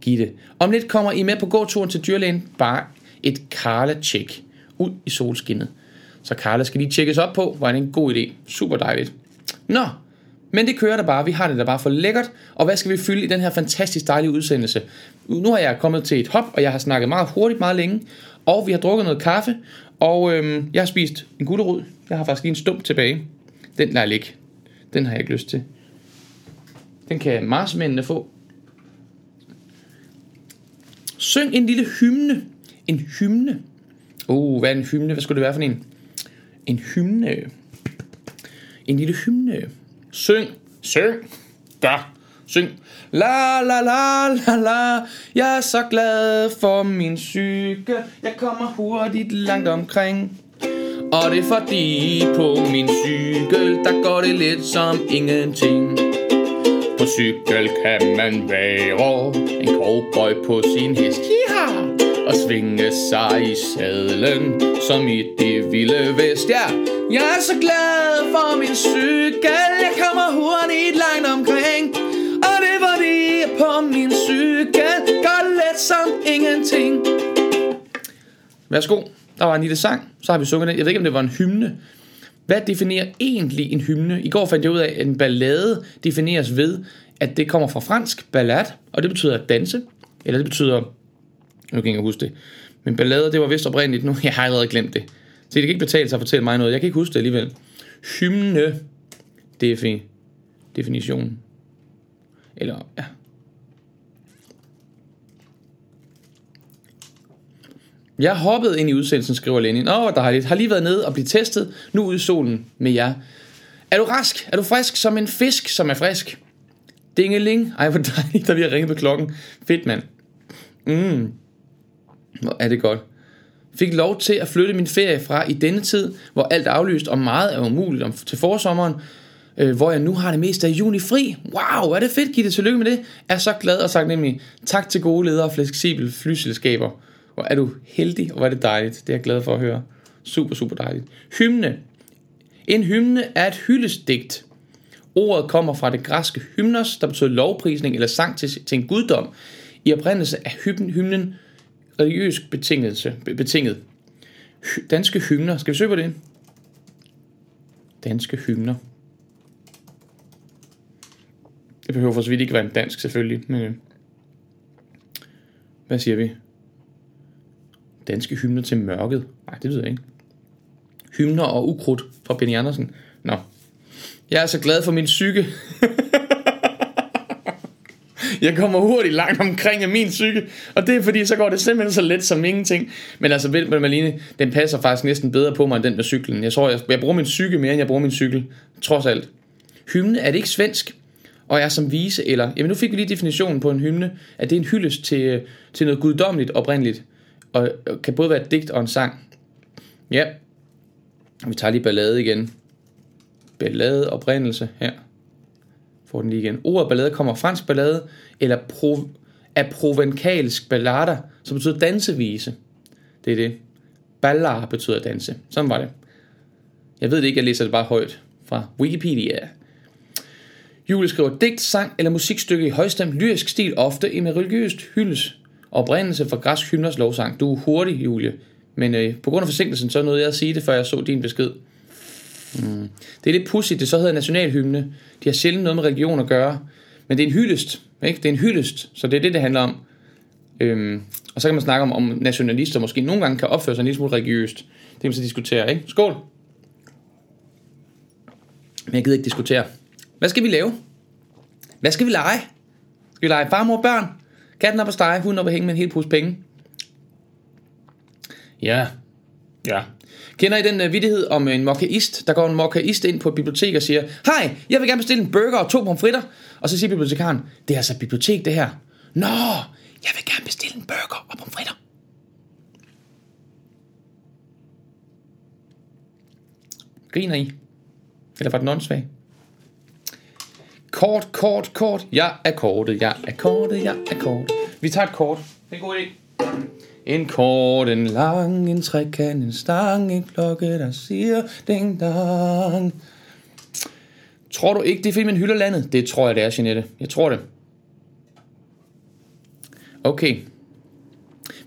Gitte. Om lidt kommer I med på gåturen til dyrlægen. Bare et Karla-tjek ud i solskinnet. Så Karla skal lige tjekkes op på. Var det en god idé. Super dejligt. Nå, men det kører der bare. Vi har det da bare for lækkert. Og hvad skal vi fylde i den her fantastisk dejlige udsendelse? Nu har jeg kommet til et hop, og jeg har snakket meget hurtigt, meget længe. Og vi har drukket noget kaffe. Og øhm, jeg har spist en gulerod. Jeg har faktisk lige en stump tilbage. Den lader jeg ligge. Den har jeg ikke lyst til. Den kan marsmændene få. Syng en lille hymne. En hymne. Oh, hvad er en hymne? Hvad skulle det være for en? En hymne. En lille hymne. Syng. Syng. Gør. Syng. La la la la la Jeg er så glad for min cykel Jeg kommer hurtigt langt omkring og det er fordi på min cykel, der går det lidt som ingenting. Cykel kan man være en cowboy på sin hest, ja, og svinge sig i sadlen, som i det vilde vest, ja. Jeg er så glad for min cykel, jeg kommer hurtigt langt omkring. Og det var det på min cykel, går let som ingenting. Værsgo. Der var en lille sang, så har vi sunget den. Jeg ved ikke, om det var en hymne. Hvad definerer egentlig en hymne? I går fandt jeg ud af, at en ballade defineres ved, at det kommer fra fransk ballad, og det betyder at danse, eller det betyder, nu kan jeg ikke huske det, men ballade, det var vist oprindeligt, nu jeg har allerede glemt det. Så det kan ikke betale sig at fortælle mig noget, jeg kan ikke huske det alligevel. Hymne, defi, definition, eller ja, Jeg hoppede ind i udsendelsen, skriver Lenin. Åh, oh, dejligt. Har lige været nede og blive testet. Nu ude i solen med jer. Er du rask? Er du frisk som en fisk, som er frisk? Dingeling. Ej, hvor dejligt, der vi har ringet på klokken. Fedt, mand. Mm. Hvor er det godt. Fik lov til at flytte min ferie fra i denne tid, hvor alt er aflyst og meget er umuligt om, til forsommeren, øh, hvor jeg nu har det meste af juni fri. Wow, er det fedt, Gitte. Tillykke med det. Er så glad og sagt nemlig tak til gode ledere og fleksible flyselskaber. Hvor er du heldig, og hvor er det dejligt. Det er jeg glad for at høre. Super, super dejligt. Hymne. En hymne er et hyldestigt. Ordet kommer fra det græske hymnos, der betyder lovprisning eller sang til, til en guddom. I oprindelse er hymnen religiøs betingelse, betinget. Danske hymner. Skal vi søge på det? Danske hymner. Det behøver for så vidt ikke være en dansk selvfølgelig, men øh, hvad siger vi? Danske hymner til mørket. Nej, det ved jeg ikke. Hymner og ukrudt fra Benny Andersen. Nå. Jeg er så glad for min psyke. jeg kommer hurtigt langt omkring af min psyke, og det er fordi, så går det simpelthen så let som ingenting. Men altså, ved Malene, den passer faktisk næsten bedre på mig end den med cyklen. Jeg tror, jeg, jeg bruger min psyke mere, end jeg bruger min cykel. Trods alt. Hymne, er det ikke svensk? Og er som vise, eller... Jamen nu fik vi lige definitionen på en hymne, at det er en hyldest til, øh, til noget guddommeligt oprindeligt og kan både være et digt og en sang. Ja, vi tager lige ballade igen. ballade oprindelse her. Får den lige igen. Ordet ballade kommer fra fransk ballade, eller pro, af provenkalsk ballader, som betyder dansevise. Det er det. Ballar betyder danse. Sådan var det. Jeg ved det ikke, jeg læser det bare højt fra Wikipedia. Julie skriver digt, sang eller musikstykke i højstemt lyrisk stil, ofte i med religiøst hyldes. Oprindelse fra græsk hymners lovsang. Du er hurtig, Julie. Men øh, på grund af forsinkelsen, så nåede jeg at sige det, før jeg så din besked. Mm. Det er lidt pudsigt, det så hedder nationalhymne. De har sjældent noget med religion at gøre. Men det er en hyldest, ikke? Det er en hyldest, så det er det, det handler om. Øhm, og så kan man snakke om, om nationalister måske nogle gange kan opføre sig en lille smule religiøst. Det kan man så diskutere, ikke? Skål! Men jeg gider ikke diskutere. Hvad skal vi lave? Hvad skal vi lege? Skal vi lege far, mor, børn? Katten op og stege, hunden op og hænge med en hel pose penge. Ja, ja. Kender I den uh, vidighed om en mokkaist? Der går en mokkaist ind på et bibliotek og siger, Hej, jeg vil gerne bestille en burger og to pomfritter. Og så siger bibliotekaren, det er altså et bibliotek det her. Nå, jeg vil gerne bestille en burger og pomfritter. Griner I? Eller var den åndssvag? Kort, kort, kort. Jeg er kortet, jeg er kortet, jeg er kortet. Vi tager et kort. Det er en god idé. En kort, en lang, en trekant, en stang, en klokke, der siger ding dang. Tror du ikke, det er filmen hylder landet? Det tror jeg, det er, Jeanette. Jeg tror det. Okay.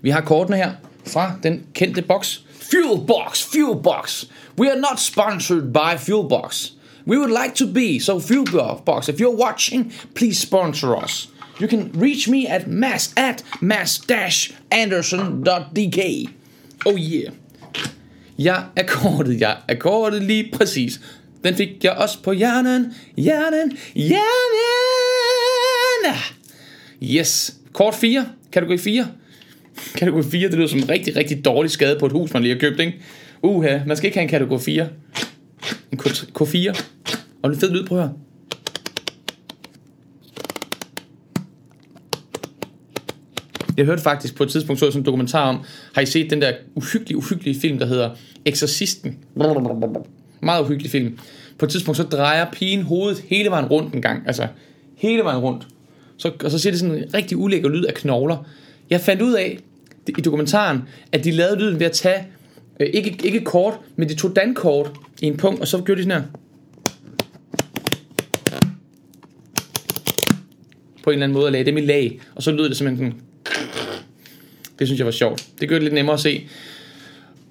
Vi har kortene her fra den kendte boks. Fuelbox, Fuelbox. We are not sponsored by Fuelbox. We would like to be, so Fuelbox, if you're watching, please sponsor us. You can reach me at mass at mass-anderson.dk. Oh yeah. Jeg er kortet, jeg er kortet lige præcis. Den fik jeg også på hjernen, hjernen, hjernen. Yes. Kort 4, kategori 4. Kategori 4, det lyder som en rigtig, rigtig dårlig skade på et hus, man lige har købt, ikke? Uha, man skal ikke have en kategori 4. En K4. Og det fed lyd, prøv at høre. Jeg hørte faktisk på et tidspunkt, så jeg sådan en dokumentar om, har I set den der uhyggelige, uhyggelige film, der hedder Exorcisten? Meget uhyggelig film. På et tidspunkt, så drejer pigen hovedet hele vejen rundt en gang. Altså, hele vejen rundt. Så, og så siger det sådan en rigtig ulækker lyd af knogler. Jeg fandt ud af i dokumentaren, at de lavede lyden ved at tage, øh, ikke, ikke kort, men de tog dankort i en punkt, og så gjorde de sådan her. På en eller anden måde, og lagde dem i lag, og så lød det simpelthen sådan. Det synes jeg var sjovt. Det gør det lidt nemmere at se.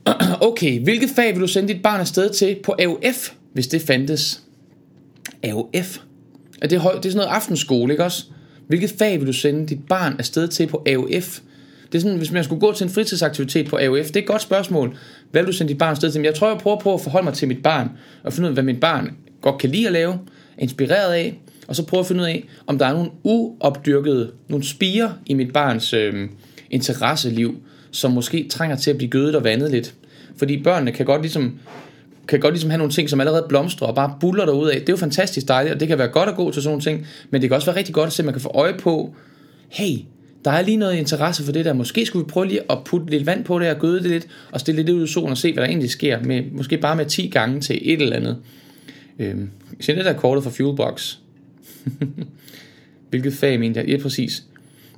Okay, hvilket fag vil du sende dit barn afsted til på AUF, hvis det fandtes? AUF? Er det, høj, det er sådan noget aftenskole, ikke også? Hvilket fag vil du sende dit barn afsted til på AUF? Det er sådan, hvis man skulle gå til en fritidsaktivitet på AUF, det er et godt spørgsmål. Hvad vil du sende dit barn sted til? Men jeg tror, jeg prøver på at forholde mig til mit barn, og finde ud af, hvad mit barn godt kan lide at lave, er inspireret af, og så prøve at finde ud af, om der er nogle uopdyrkede, nogle spire i mit barns øh, interesseliv, som måske trænger til at blive gødet og vandet lidt. Fordi børnene kan godt ligesom kan godt ligesom have nogle ting, som allerede blomstrer og bare buller derud af. Det er jo fantastisk dejligt, og det kan være godt at gå til sådan nogle ting, men det kan også være rigtig godt at se, at man kan få øje på, hey, der er lige noget interesse for det der. Måske skulle vi prøve lige at putte lidt vand på det og gøde det lidt, og stille det lidt ud i solen og se, hvad der egentlig sker. Med, måske bare med 10 gange til et eller andet. Øhm, se det der kortet fra Fuelbox. Hvilket fag mente jeg? Ja, præcis.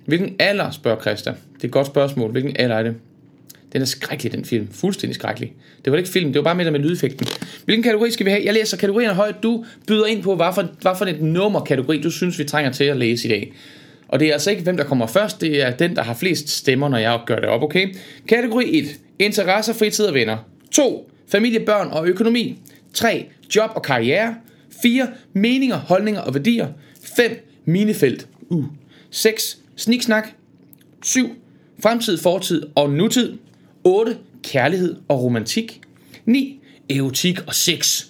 Hvilken alder, spørger Christa. Det er et godt spørgsmål. Hvilken alder er det? Den er skrækkelig, den film. Fuldstændig skrækkelig. Det var ikke film, det var bare med der med lydeffekten. Hvilken kategori skal vi have? Jeg læser kategorierne højt. Du byder ind på, hvad for, hvad for et nummerkategori, du synes, vi trænger til at læse i dag. Og det er altså ikke, hvem der kommer først. Det er den, der har flest stemmer, når jeg gør det op, okay? Kategori 1. Interesser, fritid og venner. 2. Familie, børn og økonomi. 3. Job og karriere. 4. Meninger, holdninger og værdier. 5. Minefelt. Uh. 6. Sniksnak. 7. Fremtid, fortid og nutid. 8. Kærlighed og romantik. 9. Erotik og sex.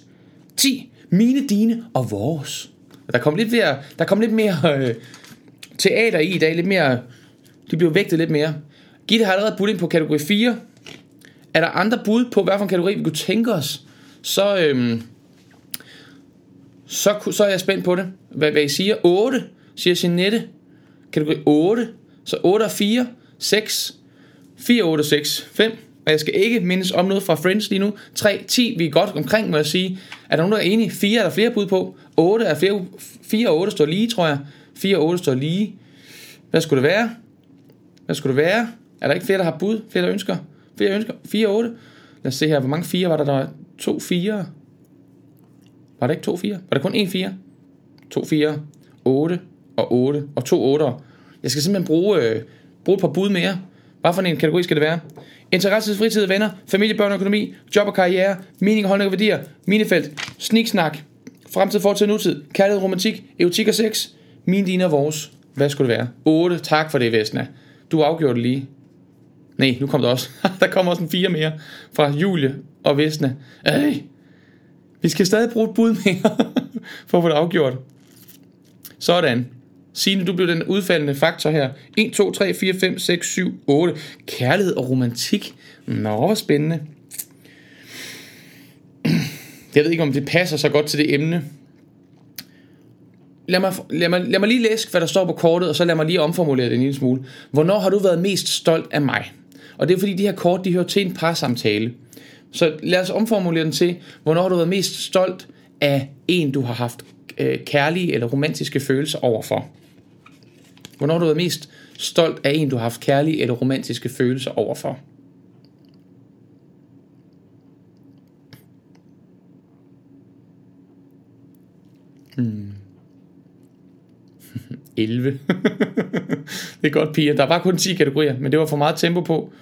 10. Mine, dine og vores. Der kom lidt mere, der kom lidt mere øh, teater i i dag. Lidt mere, de bliver vægtet lidt mere. Gitte har allerede budt ind på kategori 4. Er der andre bud på, hvad for en kategori vi kunne tænke os, så, øhm, så, så er jeg spændt på det. Hvad, hvad I siger. 8, siger Jeanette. Kategori 8. Så 8 og 4. 6. 4, 8, 6, 5. og jeg skal ikke mindes om noget fra Friends lige nu. 3, 10, vi er godt omkring, må jeg sige. Er der nogen, der er enige? 4 er der flere bud på. 8 er flere, 4 og 8 står lige, tror jeg. 4 og 8 står lige. Hvad skulle det være? Hvad skulle det være? Er der ikke flere, der har bud? Flere, der ønsker? Flere ønsker? 4 og 8? Lad os se her, hvor mange 4 var der? Der var 2 4. Var der ikke 2 4? Var der kun 1 4? 2 4, 8 og 8 og 2 8'er. Jeg skal simpelthen bruge, øh, bruge et par bud mere. Hvad for en kategori skal det være? Interesse, fritid, venner, familie, børn og økonomi, job og karriere, mening, holdning og værdier, minefelt, sniksnak, fremtid, fortid, nutid, kærlighed, romantik, erotik og sex, min, din og vores. Hvad skulle det være? 8. Tak for det, Vesna. Du afgjorde det lige. Nej, nu kom der også. der kommer også en fire mere fra Julie og Vesna. Ej, vi skal stadig bruge et bud mere for at få det afgjort. Sådan. Signe, du blev den udfaldende faktor her. 1, 2, 3, 4, 5, 6, 7, 8. Kærlighed og romantik. Nå, hvor spændende. Jeg ved ikke, om det passer så godt til det emne. Lad mig, lad, mig, lad mig lige læse, hvad der står på kortet, og så lad mig lige omformulere det en lille smule. Hvornår har du været mest stolt af mig? Og det er fordi, de her kort, de hører til en parsamtale. Så lad os omformulere den til, hvornår har du været mest stolt af en, du har haft øh, kærlige eller romantiske følelser overfor? Hvornår har du været mest stolt af en, du har haft kærlige eller romantiske følelser overfor? Hmm. 11. det er godt, piger. Der var kun 10 kategorier, men det var for meget tempo på.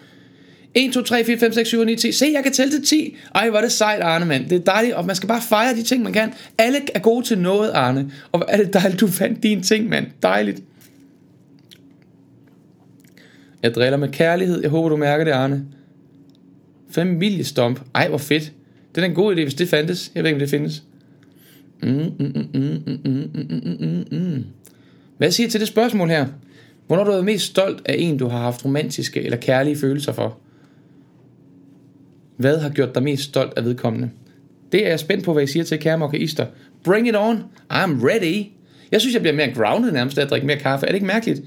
1, 2, 3, 4, 5, 6, 7, 9, 10. Se, jeg kan tælle til 10. Ej, hvor er det sejt, Arne, mand. Det er dejligt, og man skal bare fejre de ting, man kan. Alle er gode til noget, Arne. Og hvor er det dejligt, du fandt dine ting, mand. Dejligt. Jeg driller med kærlighed. Jeg håber, du mærker det, Arne. Familiestomp. Ej, hvor fedt. Det er en god idé, hvis det fandtes. Jeg ved ikke, om det findes. Mm, mm, mm, mm, mm, mm, mm, mm, mm. mm. Hvad siger til det spørgsmål her? Hvornår har du været mest stolt af en, du har haft romantiske eller kærlige følelser for? Hvad har gjort dig mest stolt af vedkommende? Det er jeg spændt på, hvad I siger til, kære mokkaister. Bring it on. I'm ready. Jeg synes, jeg bliver mere grounded nærmest af at drikke mere kaffe. Er det ikke mærkeligt?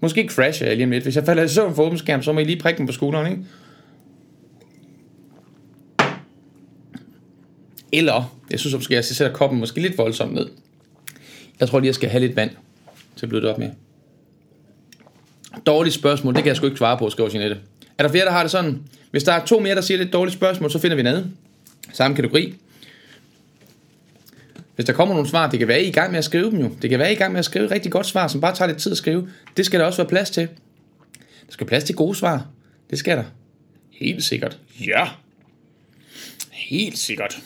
Måske crasher jeg lige om lidt. Hvis jeg falder i søvn for åben skærm, så må I lige prikke den på skulderen, ikke? Eller, jeg synes måske, jeg sætter koppen måske lidt voldsomt ned. Jeg tror lige, jeg skal have lidt vand til at bløde det op med. Dårligt spørgsmål, det kan jeg sgu ikke svare på, skriver Jeanette. Er der flere, der har det sådan? Hvis der er to mere, der siger lidt dårligt spørgsmål, så finder vi en anden. Samme kategori. Hvis der kommer nogle svar, det kan være, I i gang med at skrive dem jo. Det kan være, I i gang med at skrive et rigtig godt svar, som bare tager lidt tid at skrive. Det skal der også være plads til. Der skal plads til gode svar. Det skal der. Helt sikkert. Ja. Helt sikkert.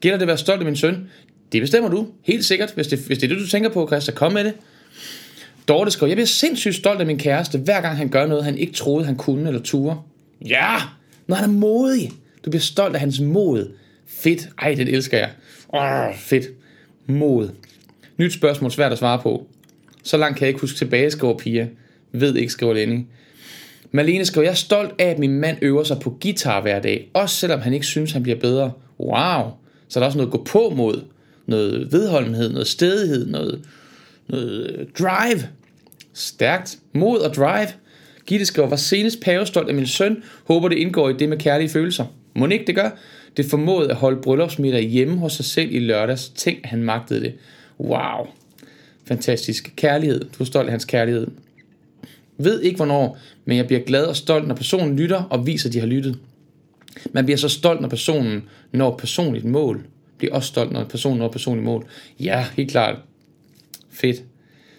Gælder det at være stolt af min søn? Det bestemmer du. Helt sikkert. Hvis det, hvis det er det, du tænker på, Christa, kom med det. Dorte skriver, jeg bliver sindssygt stolt af min kæreste, hver gang han gør noget, han ikke troede, han kunne eller turde. Ja, når han er modig. Du bliver stolt af hans mod. Fedt. Ej, den elsker jeg. Åh, fedt. Mod. Nyt spørgsmål, svært at svare på. Så langt kan jeg ikke huske tilbage, skriver Pia. Ved ikke, skriver Lenny. Malene skriver, jeg er stolt af, at min mand øver sig på guitar hver dag. Også selvom han ikke synes, han bliver bedre. Wow. Så er der også noget at gå på mod. Noget vedholdenhed, noget stedighed, noget, noget øh, drive. Stærkt. Mod og drive. Gitte skriver, var senest pavestolt af min søn. Håber det indgår i det med kærlige følelser. Må ikke det gør? Det formåede at holde bryllupsmiddag hjemme hos sig selv i lørdags. Tænk, at han magtede det. Wow. Fantastisk. Kærlighed. Du er stolt af hans kærlighed. Ved ikke hvornår, men jeg bliver glad og stolt, når personen lytter og viser, at de har lyttet. Man bliver så stolt, når personen når personligt mål. Bliver også stolt, når personen når personligt mål. Ja, helt klart. Fedt.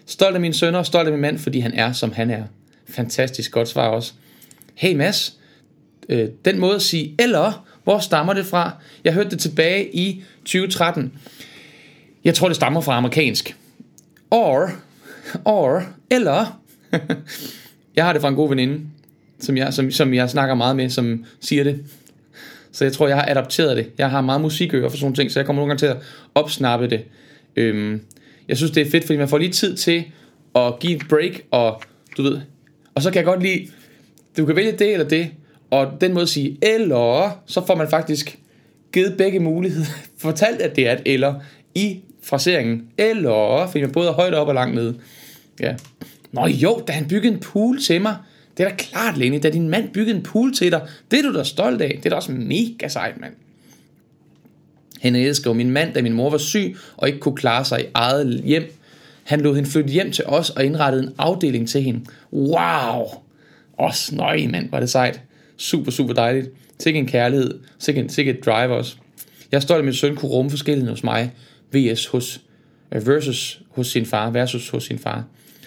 Stolt af mine sønner, stolt af min mand, fordi han er, som han er. Fantastisk godt svar også. Hey Mads, øh, den måde at sige eller, hvor stammer det fra? Jeg hørte det tilbage i 2013. Jeg tror, det stammer fra amerikansk. Or, or, eller. jeg har det fra en god veninde, som jeg, som, som jeg snakker meget med, som siger det. Så jeg tror, jeg har adapteret det. Jeg har meget musikører for sådan ting, så jeg kommer nogle gange til at opsnappe det. Øhm, jeg synes, det er fedt, fordi man får lige tid til at give et break, og du ved, og så kan jeg godt lide, du kan vælge det eller det, og den måde at sige eller, så får man faktisk givet begge muligheder, fortalt, at det er et eller, i fraseringen, eller, fordi man både er højt op og langt nede. Ja. Nå jo, da han byggede en pool til mig, det er da klart, Lenny, da din mand byggede en pool til dig. Det er du da stolt af. Det er da også mega sejt, mand. Henriette skrev, min mand, da min mor var syg og ikke kunne klare sig i eget hjem, han lod hende flytte hjem til os og indrettede en afdeling til hende. Wow! Også nøj, mand, var det sejt. Super, super dejligt. Sikke en kærlighed. Sikke, en, sikke et drive også. Jeg er stolt af, at min søn kunne rumme forskelligheden hos mig. VS hos, versus hos sin far, versus hos sin far.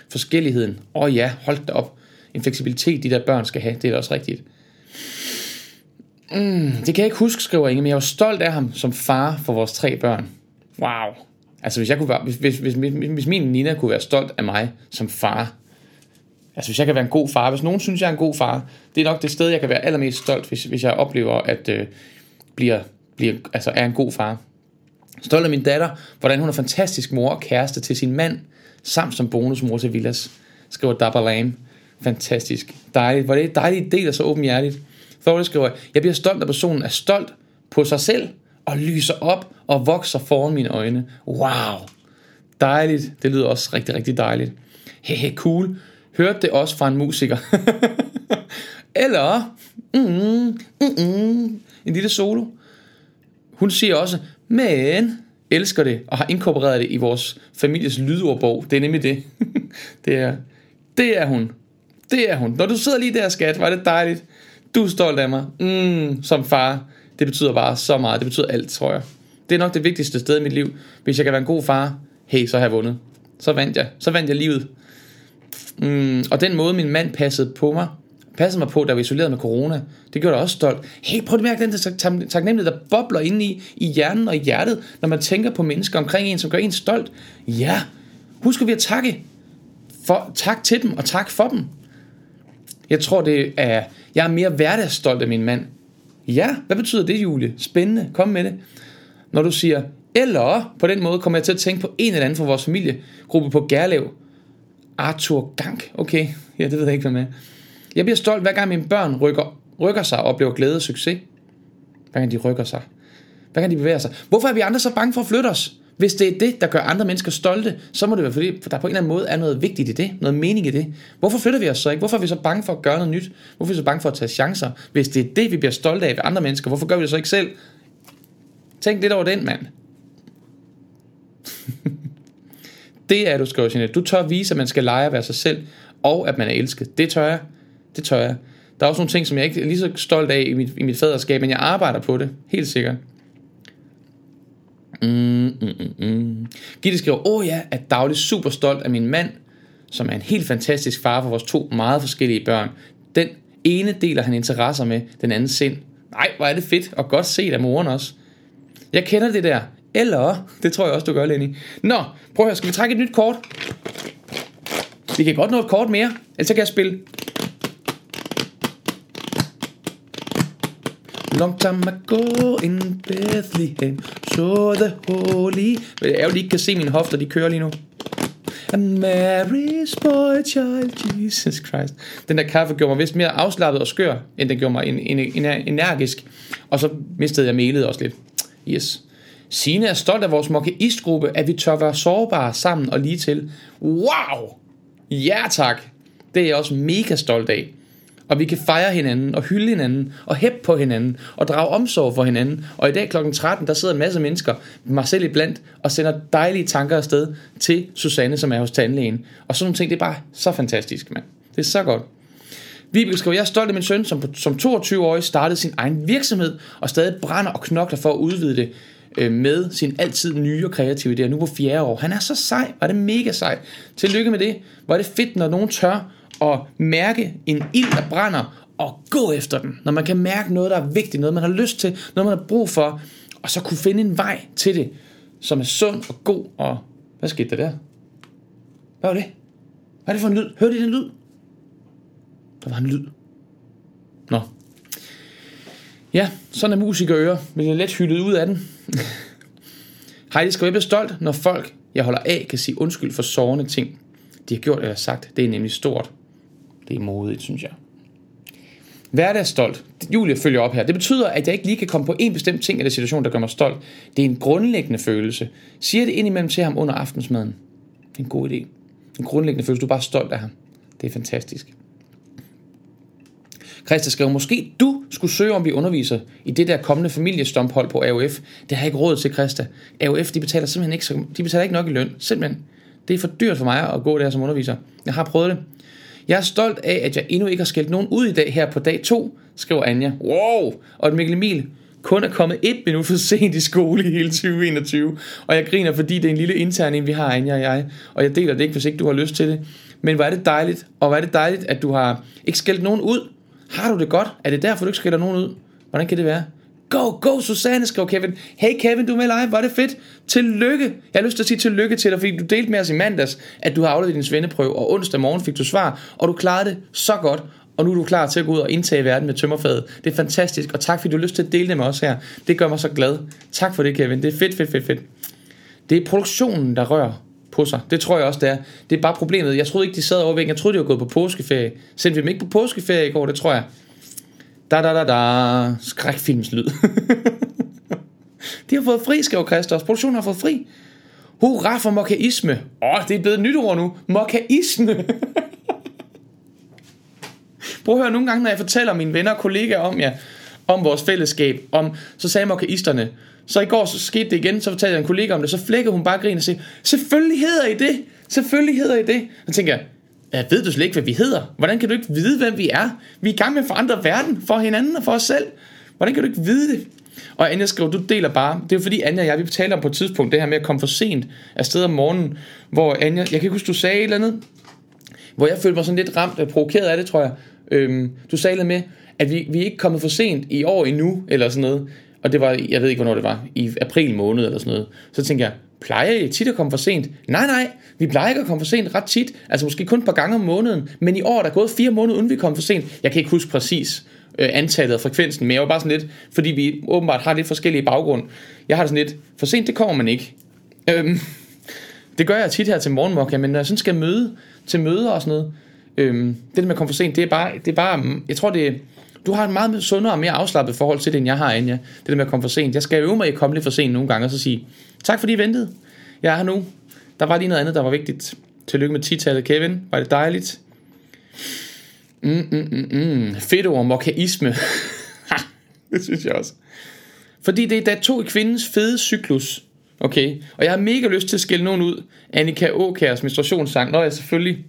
Forskelligheden. Åh oh ja, hold da op. En fleksibilitet, de der børn skal have. Det er da også rigtigt. Mm, det kan jeg ikke huske, skriver Inge, men jeg var stolt af ham som far for vores tre børn. Wow. Altså hvis, jeg kunne være, hvis, hvis, hvis, hvis, hvis min Nina kunne være stolt af mig som far, altså hvis jeg kan være en god far, hvis nogen synes, jeg er en god far, det er nok det sted, jeg kan være allermest stolt, hvis, hvis jeg oplever, at øh, bliver, bliver, altså er en god far. Stolt af min datter, hvordan hun er fantastisk mor og kæreste til sin mand, samt som bonusmor til Villas, skriver Dabba Lam. Fantastisk. Dejligt. Hvor det er dejligt del så åbenhjertigt. Thorne skriver, jeg bliver stolt, at personen er stolt på sig selv, og lyser op og vokser foran mine øjne. Wow. Dejligt. Det lyder også rigtig, rigtig dejligt. Hehe, cool. Hørte det også fra en musiker. Eller, mm, mm, mm, en lille solo. Hun siger også, men elsker det, og har inkorporeret det i vores families lydordbog. Det er nemlig det. det er, det er hun. Det er hun. Når du sidder lige der, skat, var det dejligt. Du er stolt af mig. Mm, som far. Det betyder bare så meget. Det betyder alt, tror jeg. Det er nok det vigtigste sted i mit liv. Hvis jeg kan være en god far, hey, så har jeg vundet. Så vandt jeg. Så vandt jeg livet. Mm, og den måde, min mand passede på mig, passede mig på, da vi isolerede isoleret med corona, det gjorde dig også stolt. Hey, prøv at mærke den der taknemmelighed, der bobler ind i, i hjernen og i hjertet, når man tænker på mennesker omkring en, som gør en stolt. Ja, husk vi at takke. For, tak til dem, og tak for dem. Jeg tror, det er... Jeg er mere hverdagsstolt af min mand. Ja, hvad betyder det, Julie? Spændende. Kom med det. Når du siger, eller på den måde kommer jeg til at tænke på en eller anden fra vores familiegruppe på Gerlev. Arthur Gank. Okay, ja, det ved jeg ikke, hvad med. Jeg bliver stolt, hver gang mine børn rykker, rykker sig og oplever glæde og succes. Hver gang de rykker sig. Hver gang de bevæger sig. Hvorfor er vi andre så bange for at flytte os? Hvis det er det, der gør andre mennesker stolte, så må det være fordi, der på en eller anden måde er noget vigtigt i det, noget mening i det. Hvorfor flytter vi os så ikke? Hvorfor er vi så bange for at gøre noget nyt? Hvorfor er vi så bange for at tage chancer? Hvis det er det, vi bliver stolte af ved andre mennesker, hvorfor gør vi det så ikke selv? Tænk lidt over den, mand. det er du, skriver Jeanette. Du tør vise, at man skal lege at være sig selv, og at man er elsket. Det tør jeg. Det tør jeg. Der er også nogle ting, som jeg ikke er lige så stolt af i mit, i mit faderskab, men jeg arbejder på det. Helt sikkert. Mm, mm, mm, mm. Gitte skriver, åh ja, er dagligt super stolt af min mand, som er en helt fantastisk far for vores to meget forskellige børn. Den ene deler han interesser med, den anden sind. Nej, hvor er det fedt, og godt set af moren også. Jeg kender det der. Eller, det tror jeg også, du gør, Lenny. Nå, prøv at høre, skal vi trække et nyt kort? Vi kan godt nå et kort mere, ellers kan jeg spille. Long time ago in Bethlehem, so the holy... Jeg er jo lige kan se mine hofter, de kører lige nu. And Mary's boy child, Jesus Christ. Den der kaffe gjorde mig vist mere afslappet og skør, end den gjorde mig energisk. Og så mistede jeg melet også lidt. Yes. Sine er stolt af vores mokkeistgruppe, at vi tør være sårbare sammen og lige til. Wow! Ja tak! Det er jeg også mega stolt af. Og vi kan fejre hinanden, og hylde hinanden, og hæppe på hinanden, og drage omsorg for hinanden. Og i dag kl. 13, der sidder en masse mennesker, mig selv iblandt, og sender dejlige tanker afsted til Susanne, som er hos tandlægen. Og sådan nogle ting, det er bare så fantastisk, mand. Det er så godt. Vibeke skriver, jeg er stolt af min søn, som, som 22-årig startede sin egen virksomhed, og stadig brænder og knokler for at udvide det øh, med sin altid nye og kreative idéer. Nu på fjerde år. Han er så sej. Var det mega sej. Tillykke med det. Var det fedt, når nogen tør at mærke en ild, der brænder, og gå efter den. Når man kan mærke noget, der er vigtigt, noget man har lyst til, noget man har brug for, og så kunne finde en vej til det, som er sund og god, og hvad skete der der? Hvad var det? Hvad er det for en lyd? Hørte I den lyd? Der var en lyd. Nå. Ja, sådan er musikere men jeg er let hyldet ud af den. Heidi skal være stolt, når folk, jeg holder af, kan sige undskyld for sårende ting, de har gjort eller sagt. Det er nemlig stort. Det er modigt, synes jeg. Hverdagsstolt. Julie følger op her. Det betyder, at jeg ikke lige kan komme på en bestemt ting eller situation, der gør mig stolt. Det er en grundlæggende følelse. Siger det indimellem til ham under aftensmaden. Det er en god idé. En grundlæggende følelse. Du er bare stolt af ham. Det er fantastisk. Christa skrev, måske du skulle søge om vi underviser i det der kommende familiestomphold på AOF. Det har jeg ikke råd til, Christa. AOF, de betaler simpelthen ikke, så, de betaler ikke nok i løn. Simpelthen. Det er for dyrt for mig at gå der som underviser. Jeg har prøvet det. Jeg er stolt af, at jeg endnu ikke har skældt nogen ud i dag her på dag 2, skriver Anja. Wow! Og at Mikkel Emil kun er kommet et minut for sent i skole i hele 2021. Og jeg griner, fordi det er en lille intern vi har, Anja og jeg. Og jeg deler det ikke, hvis ikke du har lyst til det. Men hvor er det dejligt, og hvor er det dejligt, at du har ikke skældt nogen ud. Har du det godt? Er det derfor, du ikke skælder nogen ud? Hvordan kan det være? Go, go, Susanne, skrev Kevin. Hey Kevin, du er med live, var det fedt. Tillykke. Jeg har lyst til at sige tillykke til dig, fordi du delte med os i mandags, at du har afleveret din svendeprøve, og onsdag morgen fik du svar, og du klarede det så godt, og nu er du klar til at gå ud og indtage verden med tømmerfadet. Det er fantastisk, og tak fordi du har lyst til at dele det med os her. Det gør mig så glad. Tak for det, Kevin. Det er fedt, fedt, fedt, fedt. Det er produktionen, der rører på sig. Det tror jeg også, det er. Det er bare problemet. Jeg troede ikke, de sad over væggen. Jeg troede, de var gået på påskeferie. Sendte vi dem ikke på påskeferie i går? Det tror jeg. Da da da da. Skrækfilmslyd. de har fået fri, skrev Christos. Produktionen har fået fri. Hurra for mokaisme. Åh, oh, det er blevet et nyt ord nu. Mokaisme. Prøv at høre, nogle gange, når jeg fortæller mine venner og kollegaer om jer, om vores fællesskab, om, så sagde mokaisterne, så i går så skete det igen, så fortalte jeg en kollega om det, så flækkede hun bare grin og siger, selvfølgelig hedder I det, selvfølgelig hedder I det. Så tænker jeg, jeg ved du slet ikke, hvad vi hedder? Hvordan kan du ikke vide, hvem vi er? Vi er i gang med at forandre verden for hinanden og for os selv. Hvordan kan du ikke vide det? Og Anja skriver, du deler bare. Det er fordi Anja og jeg, vi taler om på et tidspunkt det her med at komme for sent afsted om morgenen, hvor Anja, jeg kan ikke huske, du sagde et eller andet, hvor jeg følte mig sådan lidt ramt og provokeret af det, tror jeg. Øhm, du sagde med, at vi, vi er ikke kommet for sent i år endnu, eller sådan noget. Og det var, jeg ved ikke, hvornår det var, i april måned eller sådan noget. Så tænkte jeg, plejer I tit at komme for sent? Nej, nej, vi plejer ikke at komme for sent ret tit. Altså måske kun et par gange om måneden. Men i år er der gået fire måneder, uden vi kom for sent. Jeg kan ikke huske præcis øh, antallet og frekvensen, men jeg var bare sådan lidt, fordi vi åbenbart har lidt forskellige baggrund. Jeg har det sådan lidt, for sent det kommer man ikke. Øhm, det gør jeg tit her til morgenmokka, men når jeg sådan skal møde til møder og sådan noget, øhm, det der med at komme for sent, det er bare, det er bare jeg tror det du har et meget sundere og mere afslappet forhold til det, end jeg har, Anja. Det der med at komme for sent. Jeg skal øve mig i at komme lidt for sent nogle gange, og så sige, tak fordi I ventede. Jeg er her nu. Der var lige noget andet, der var vigtigt. Tillykke med titallet, Kevin. Var det dejligt? Mm, mm, mm, mm. Fedt ord, mokaisme. det synes jeg også. Fordi det er da to i kvindens fede cyklus. Okay, og jeg har mega lyst til at skille nogen ud. Annika Åkærs menstruationssang. Nå, jeg selvfølgelig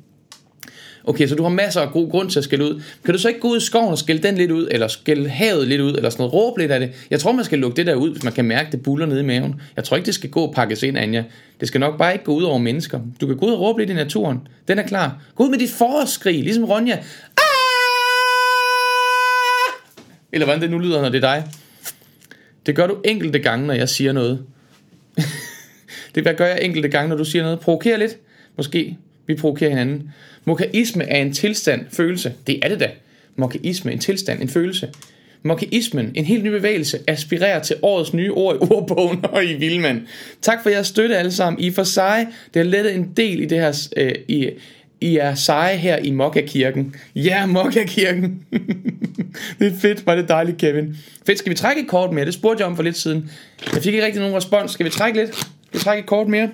Okay, så du har masser af god grund til at skælde ud. Kan du så ikke gå ud i skoven og skælde den lidt ud, eller skælde havet lidt ud, eller sådan noget, råbe lidt af det? Jeg tror, man skal lukke det der ud, hvis man kan mærke, det buller nede i maven. Jeg tror ikke, det skal gå og pakkes ind, Anja. Det skal nok bare ikke gå ud over mennesker. Du kan gå ud og råbe lidt i naturen. Den er klar. Gå ud med dit forårsskrig, ligesom Ronja. Ah! Eller hvordan det nu lyder, når det er dig. Det gør du enkelte gange, når jeg siger noget. det gør jeg enkelte gange, når du siger noget. Provoker lidt. Måske vi provokerer hinanden. Mokaisme er en tilstand, følelse. Det er det da. Mokaisme, en tilstand, en følelse. Mokaismen, en helt ny bevægelse, aspirerer til årets nye ord i ordbogen og i Vildmand. Tak for jeres støtte alle sammen. I for sig, det har lettet en del i det her, øh, i, I er seje her i Mokka-kirken. Ja, Mokka-kirken. det er fedt, var det dejligt, Kevin. Fedt, skal vi trække et kort mere? Det spurgte jeg om for lidt siden. Jeg fik ikke rigtig nogen respons. Skal vi trække lidt? Skal vi trække et kort mere?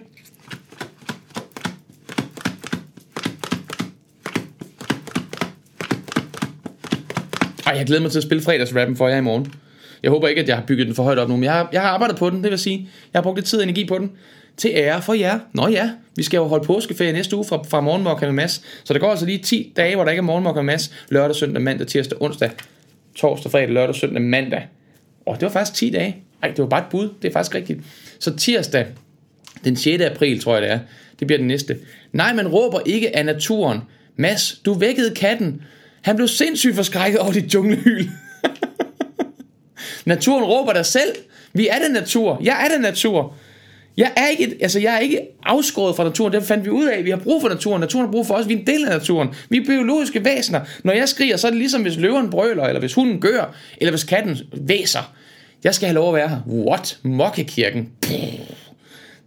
Ej, jeg glæder mig til at spille fredagsrappen for jer i morgen. Jeg håber ikke, at jeg har bygget den for højt op nu, men jeg har, jeg har arbejdet på den, det vil sige. Jeg har brugt lidt tid og energi på den. Til ære for jer. Nå ja, vi skal jo holde påskeferie næste uge fra, fra morgenmokka med Mads. Så der går altså lige 10 dage, hvor der ikke er morgenmokka med Mads. Lørdag, søndag, mandag, tirsdag, onsdag, torsdag, fredag, lørdag, søndag, mandag. Åh, det var faktisk 10 dage. Ej, det var bare et bud. Det er faktisk rigtigt. Så tirsdag, den 6. april, tror jeg det er. Det bliver den næste. Nej, man råber ikke af naturen. Mads, du vækkede katten. Han blev sindssygt forskrækket over dit junglehyl. Naturen råber dig selv. Vi er det natur. Jeg er det natur. Jeg er ikke, altså jeg er ikke afskåret fra naturen, det fandt vi ud af. Vi har brug for naturen, naturen har brug for os, vi er en del af naturen. Vi er biologiske væsener. Når jeg skriger, så er det ligesom hvis løven brøler, eller hvis hunden gør, eller hvis katten væser. Jeg skal have lov at være her. What? Mokkekirken.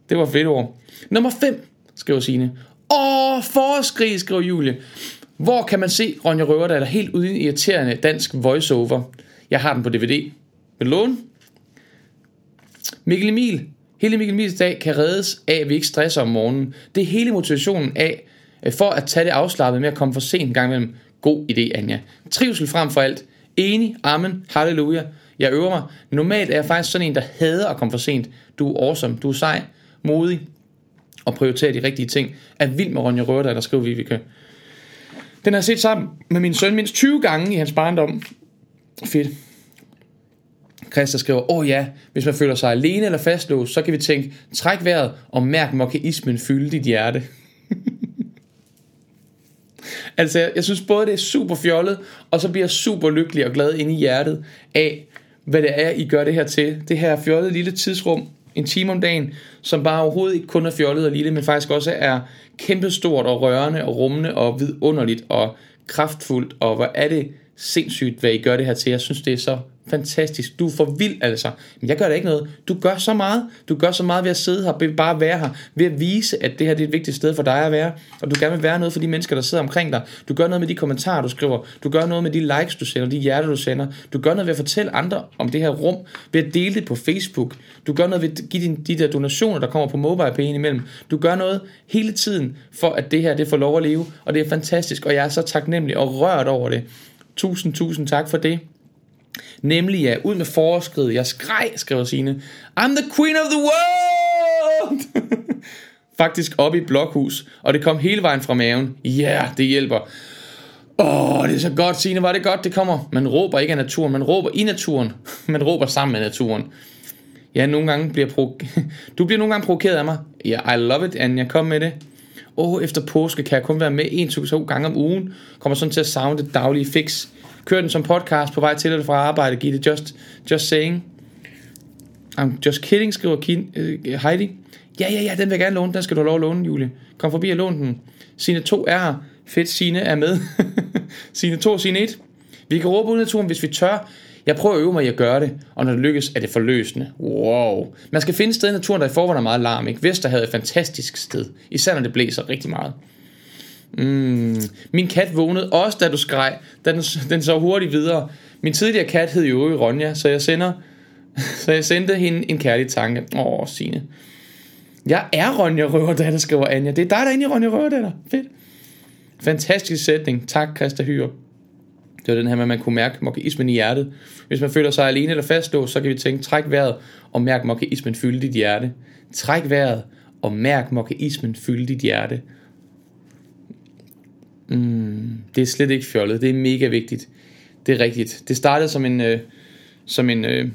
Det var fedt ord. Nummer 5, skriver Signe. Åh, forskrig, skriver Julie. Hvor kan man se Ronja Røverdal helt uden irriterende dansk voiceover? Jeg har den på DVD. Vil du låne? Mikkel Emil. Hele Mikkel Emils dag kan reddes af, at vi ikke stresser om morgenen. Det er hele motivationen af, øh, for at tage det afslappet med at komme for sent en gang imellem. God idé, Anja. Trivsel frem for alt. Enig, amen, halleluja. Jeg øver mig. Normalt er jeg faktisk sådan en, der hader at komme for sent. Du er awesome, du er sej, modig og prioriterer de rigtige ting. Er vild med Ronja Rørdal, der skriver Vivike. Den har jeg set sammen med min søn mindst 20 gange i hans barndom. Fedt. Christa skriver, åh oh ja, hvis man føler sig alene eller fastlåst, så kan vi tænke, træk vejret og mærk mokkeismen fylde dit hjerte. altså, jeg, jeg synes både, det er super fjollet, og så bliver jeg super lykkelig og glad inde i hjertet af, hvad det er, I gør det her til. Det her fjollede lille tidsrum, en time om dagen, som bare overhovedet ikke kun er fjollet og lille, men faktisk også er kæmpestort og rørende og rummende og vidunderligt og kraftfuldt, og hvor er det sindssygt, hvad I gør det her til. Jeg synes, det er så fantastisk. Du er for vild altså. Men jeg gør da ikke noget. Du gør så meget. Du gør så meget ved at sidde her, ved bare at være her, ved at vise, at det her det er et vigtigt sted for dig at være, og du gerne vil være noget for de mennesker, der sidder omkring dig. Du gør noget med de kommentarer, du skriver. Du gør noget med de likes, du sender, de hjerter, du sender. Du gør noget ved at fortælle andre om det her rum, ved at dele det på Facebook. Du gør noget ved at give de der donationer, der kommer på MobilePay imellem. Du gør noget hele tiden for, at det her det får lov at leve, og det er fantastisk, og jeg er så taknemmelig og rørt over det. Tusind, tusind tak for det. Nemlig ja, ud med foreskridet. Jeg skreg, skriver Signe. I'm the queen of the world! Faktisk op i blokhus, og det kom hele vejen fra maven. Ja, yeah, det hjælper. Åh, oh, det er så godt, Signe, var det godt, det kommer. Man råber ikke af naturen, man råber i naturen. Man råber sammen med naturen. Ja, nogle gange bliver pro- du bliver nogle gange provokeret af mig. Ja, yeah, I love it, Anja, kom med det. Åh, oh, efter påske kan jeg kun være med en til to gange om ugen. Kommer sådan til at savne det daglige fix. Kør den som podcast på vej til eller fra arbejde. Giv det just, just saying. I'm just kidding, skriver Kin, uh, Heidi. Ja, ja, ja, den vil jeg gerne låne. Den skal du have lov at låne, Julie. Kom forbi og lån den. Sine 2 er her. Fedt, Sine er med. Sine 2 og Sine 1. Vi kan råbe ud i naturen, hvis vi tør. Jeg prøver at øve mig i at gøre det, og når det lykkes, er det forløsende. Wow. Man skal finde et sted i naturen, der i forvejen er meget larm. Ikke? Vesterhavet er et fantastisk sted, især når det blæser rigtig meget. Mm. Min kat vågnede også, da du skreg, da den, den så hurtigt videre. Min tidligere kat hed jo Ronja, så jeg sender så jeg sendte hende en kærlig tanke. Åh, Signe. Jeg er Ronja Røverdatter, skriver Anja. Det er dig, der er inde i Ronja Røverdatter. Fedt. Fantastisk sætning. Tak, Christa Hyre. Det var den her med, at man kunne mærke mokkeismen i hjertet. Hvis man føler sig alene eller fastlåst, så kan vi tænke, træk vejret og mærk mokkeismen fylde dit hjerte. Træk vejret og mærk mokkeismen fylde dit hjerte. Mm, det er slet ikke fjollet. Det er mega vigtigt. Det er rigtigt. Det startede som en... Øh, som en øh,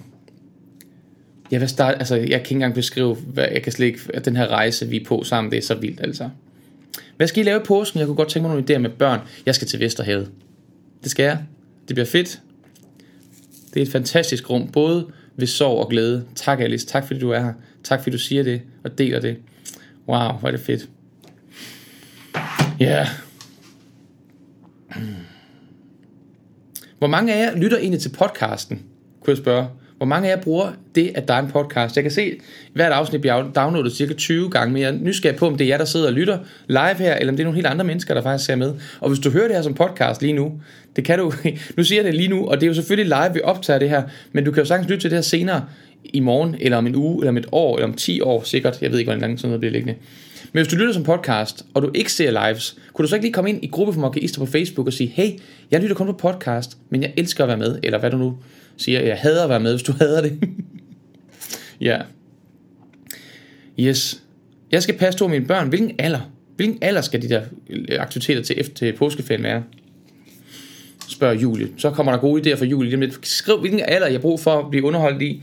jeg vil starte, altså, jeg kan ikke engang beskrive, hvad, jeg kan slet ikke, at den her rejse, vi er på sammen, det er så vildt, altså. Hvad skal I lave i påsken? Jeg kunne godt tænke mig nogle idéer med børn. Jeg skal til Vesterhavet. Det skal jeg. Det bliver fedt. Det er et fantastisk rum, både ved sorg og glæde. Tak Alice, tak fordi du er her. Tak fordi du siger det og deler det. Wow, hvor er det fedt. Ja. Yeah. Hvor mange af jer lytter egentlig til podcasten? Kunne jeg spørge. Hvor mange af jer bruger det, at der er en podcast? Jeg kan se, at hvert afsnit bliver downloadet cirka 20 gange, men jeg er nysgerrig på, om det er jer, der sidder og lytter live her, eller om det er nogle helt andre mennesker, der faktisk ser med. Og hvis du hører det her som podcast lige nu, det kan du, nu siger jeg det lige nu, og det er jo selvfølgelig live, vi optager det her, men du kan jo sagtens lytte til det her senere, i morgen, eller om en uge, eller om et år, eller om 10 år sikkert. Jeg ved ikke, hvor lang sådan noget bliver liggende. Men hvis du lytter som podcast, og du ikke ser lives, kunne du så ikke lige komme ind i gruppe for mokaister på Facebook og sige, hey, jeg lytter kun på podcast, men jeg elsker at være med, eller hvad du nu siger, jeg hader at være med, hvis du hader det. ja. Yes. Jeg skal passe to mine børn. Hvilken alder? Hvilken alder skal de der øh, aktiviteter til, efter, til påskeferien være? Spørger Julie. Så kommer der gode idéer fra Julie. Skriv, hvilken alder jeg har brug for at blive underholdt i.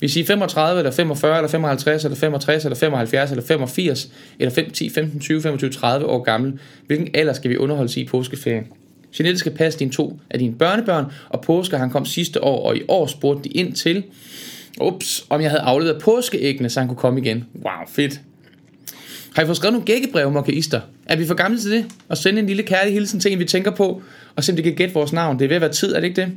Vi siger 35, eller 45, eller 55, eller 65, eller 75, eller 85, eller 5, 10, 15, 20, 25, 30 år gammel. Hvilken alder skal vi underholdes i påskeferien? Jeanette skal passe dine to af dine børnebørn, og påske han kom sidste år, og i år spurgte de ind til, ups, om jeg havde afleveret påskeæggene, så han kunne komme igen. Wow, fedt. Har I fået skrevet nogle gækkebreve, mokaister? Er vi for gamle til det? Og sende en lille kærlig hilsen til en, vi tænker på, og se om de kan gætte vores navn. Det er ved at være tid, er det ikke det?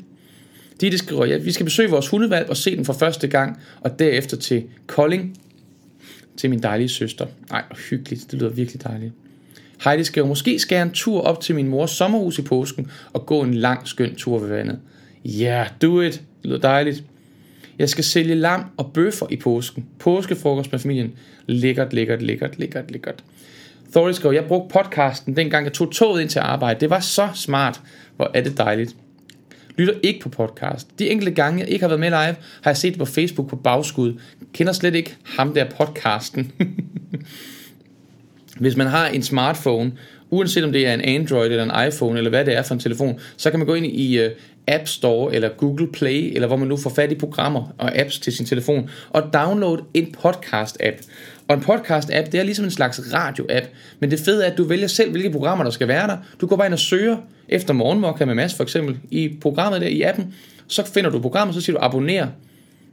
Ditte skriver, ja, vi skal besøge vores hundevalg og se den for første gang, og derefter til Kolding, til min dejlige søster. Nej, hyggeligt. Det lyder virkelig dejligt. Heidi skriver, måske skal jeg en tur op til min mors sommerhus i påsken og gå en lang, skøn tur ved vandet. Ja, yeah, do it. Det lyder dejligt. Jeg skal sælge lam og bøffer i påsken. Påskefrokost med familien. Lækkert, lækkert, lækkert, lækkert, lækkert. Thorley skrev, jeg brugte podcasten, dengang jeg tog toget ind til arbejde. Det var så smart. Hvor er det dejligt. Lytter ikke på podcast. De enkelte gange, jeg ikke har været med live, har jeg set det på Facebook på bagskud. Kender slet ikke ham der podcasten. Hvis man har en smartphone, uanset om det er en Android eller en iPhone, eller hvad det er for en telefon, så kan man gå ind i øh, App Store eller Google Play, eller hvor man nu får fat i programmer og apps til sin telefon, og download en podcast-app. Og en podcast-app, det er ligesom en slags radio-app, men det fede er, at du vælger selv, hvilke programmer der skal være der. Du går bare ind og søger efter morgenmokka med Mads for eksempel i programmet der i appen, så finder du programmet, så siger du abonner,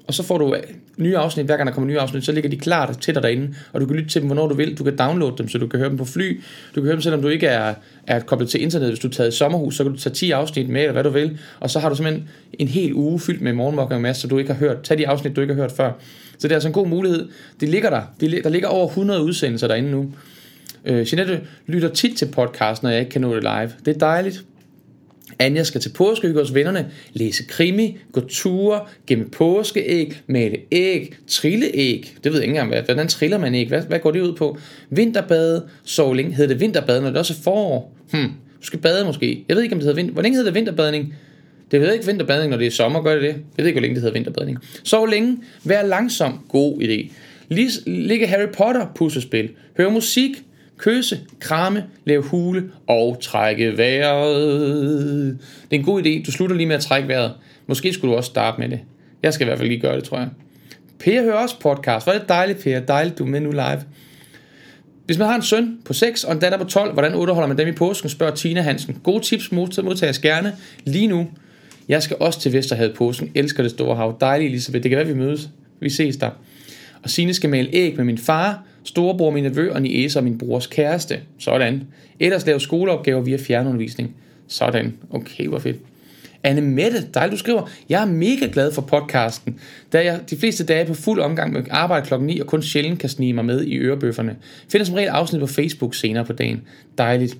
og så får du øh, nye afsnit, hver gang der kommer nye afsnit, så ligger de klart til dig derinde, og du kan lytte til dem, hvornår du vil. Du kan downloade dem, så du kan høre dem på fly. Du kan høre dem, selvom du ikke er, er koblet til internet. Hvis du er taget i sommerhus, så kan du tage 10 afsnit med, eller hvad du vil. Og så har du simpelthen en hel uge fyldt med morgenmokker og masse, så du ikke har hørt. Tag de afsnit, du ikke har hørt før. Så det er altså en god mulighed. Det ligger der. Der ligger over 100 udsendelser derinde nu. Øh, Jeanette lytter tit til podcast, når jeg ikke kan nå det live. Det er dejligt. Anja skal til påskehygge hos vennerne, læse krimi, gå ture, gemme påskeæg, male æg, trille æg. Det ved jeg ikke engang, hvordan triller man æg? Hvad, hvad går det ud på? Vinterbade, sove. Hedder det vinterbade, når det også er forår? Hmm, du skal bade måske. Jeg ved ikke, om det hedder vinter. Hvor længe hedder det vinterbadning? Det hedder ikke vinterbadning, når det er sommer, gør det det? Jeg ved ikke, hvor længe det hedder vinterbadning. Sov længe, vær langsom, god idé. Ligge Harry Potter puslespil, hør musik, Køse, kramme, lave hule og trække vejret. Det er en god idé. Du slutter lige med at trække vejret. Måske skulle du også starte med det. Jeg skal i hvert fald lige gøre det, tror jeg. Per hører også podcast. Hvor er det dejligt, Per. Dejligt, du er med nu live. Hvis man har en søn på 6 og en datter på 12, hvordan underholder man dem i påsken, spørger Tina Hansen. Gode tips modtages gerne lige nu. Jeg skal også til Vesterhavet påsken. Elsker det store hav. Dejligt, Elisabeth. Det kan være, vi mødes. Vi ses der. Og Sine skal male æg med min far storebror, min nevø og niece og min brors kæreste. Sådan. Ellers lave skoleopgaver via fjernundervisning. Sådan. Okay, hvor fedt. Anne Mette, dejligt du skriver, jeg er mega glad for podcasten, da jeg de fleste dage er på fuld omgang med arbejde klokken 9 og kun sjældent kan snige mig med i ørebøfferne. Finder som regel afsnit på Facebook senere på dagen. Dejligt.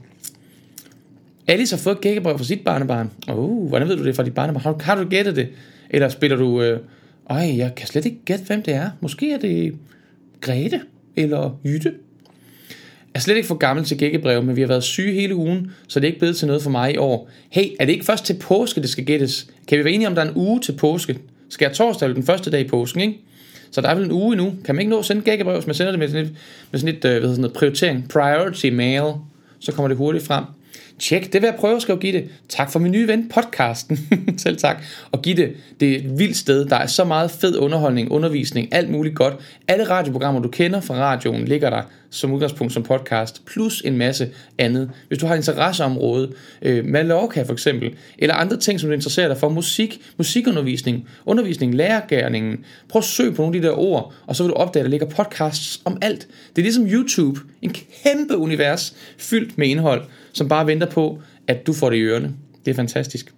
Alice har fået gækkebrev fra sit barnebarn. Oh, hvordan ved du det fra dit barnebarn? Har, har du gættet det? Eller spiller du... Øh, ej, jeg kan slet ikke gætte, hvem det er. Måske er det Grete eller Jytte. Jeg er slet ikke for gammel til gækkebrev, men vi har været syge hele ugen, så det er ikke blevet til noget for mig i år. Hey, er det ikke først til påske, det skal gættes? Kan vi være enige om, der er en uge til påske? Skal jeg torsdag den første dag i påsken, ikke? Så der er vel en uge endnu. Kan man ikke nå at sende gækkebrev, hvis man sender det med sådan et, med sådan et øh, hvad hedder sådan noget, prioritering, priority mail, så kommer det hurtigt frem. Tjek, det vil jeg prøve at skrive Gitte. Tak for min nye ven, podcasten. Selv tak. Og Gitte, det er et vildt sted. Der er så meget fed underholdning, undervisning, alt muligt godt. Alle radioprogrammer, du kender fra radioen, ligger der som udgangspunkt som podcast, plus en masse andet. Hvis du har interesseområde, øh, Mallorca for eksempel, eller andre ting, som du interesserer dig for, musik, musikundervisning, undervisning, lærergærningen, prøv at søg på nogle af de der ord, og så vil du opdage, at der ligger podcasts om alt. Det er ligesom YouTube, en kæmpe univers fyldt med indhold, som bare venter på, at du får det i ørerne. Det er fantastisk.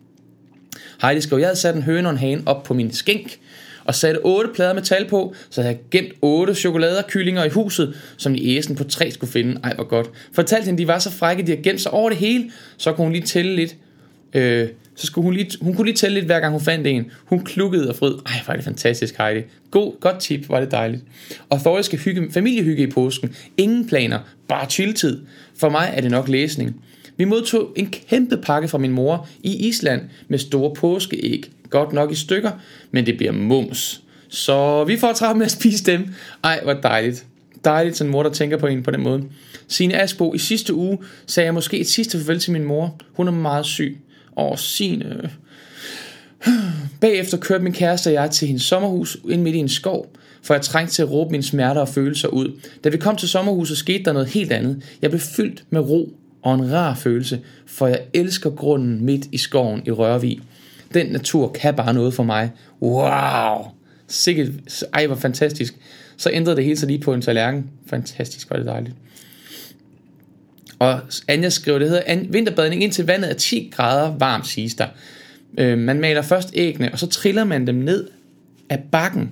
Heidi skrev, jeg havde sat en høne og en hane op på min skænk, og satte otte plader med tal på, så havde jeg gemt otte chokoladekyllinger i huset, som de æsen på tre skulle finde. Ej, hvor godt. Fortalte hende, de var så frække, de har gemt sig over det hele, så kunne hun lige tælle lidt. Øh, så skulle hun, lige, hun kunne lige tælle lidt, hver gang hun fandt en. Hun klukkede og frød. Ej, var det fantastisk, Heidi. God, godt tip, var det dejligt. Og Thor skal hygge, familiehygge i påsken. Ingen planer, bare chilltid. For mig er det nok læsning. Vi modtog en kæmpe pakke fra min mor i Island med store påskeæg. Godt nok i stykker, men det bliver mums. Så vi får travlt med at spise dem. Ej, hvor dejligt. Dejligt, sådan en mor, der tænker på en på den måde. Sine Asbo, i sidste uge sagde jeg måske et sidste farvel til min mor. Hun er meget syg. Og sine... Øh, bagefter kørte min kæreste og jeg til hendes sommerhus ind midt i en skov, for jeg trængte til at råbe mine smerter og følelser ud. Da vi kom til sommerhuset, skete der noget helt andet. Jeg blev fyldt med ro og en rar følelse, for jeg elsker grunden midt i skoven i Rørvig. Den natur kan bare noget for mig. Wow! Sikkert, ej hvor fantastisk. Så ændrede det hele sig lige på en tallerken. Fantastisk, var det dejligt. Og Anja skriver, det hedder vinterbadning indtil vandet er 10 grader varmt, siges der. Øh, man maler først æggene, og så triller man dem ned af bakken.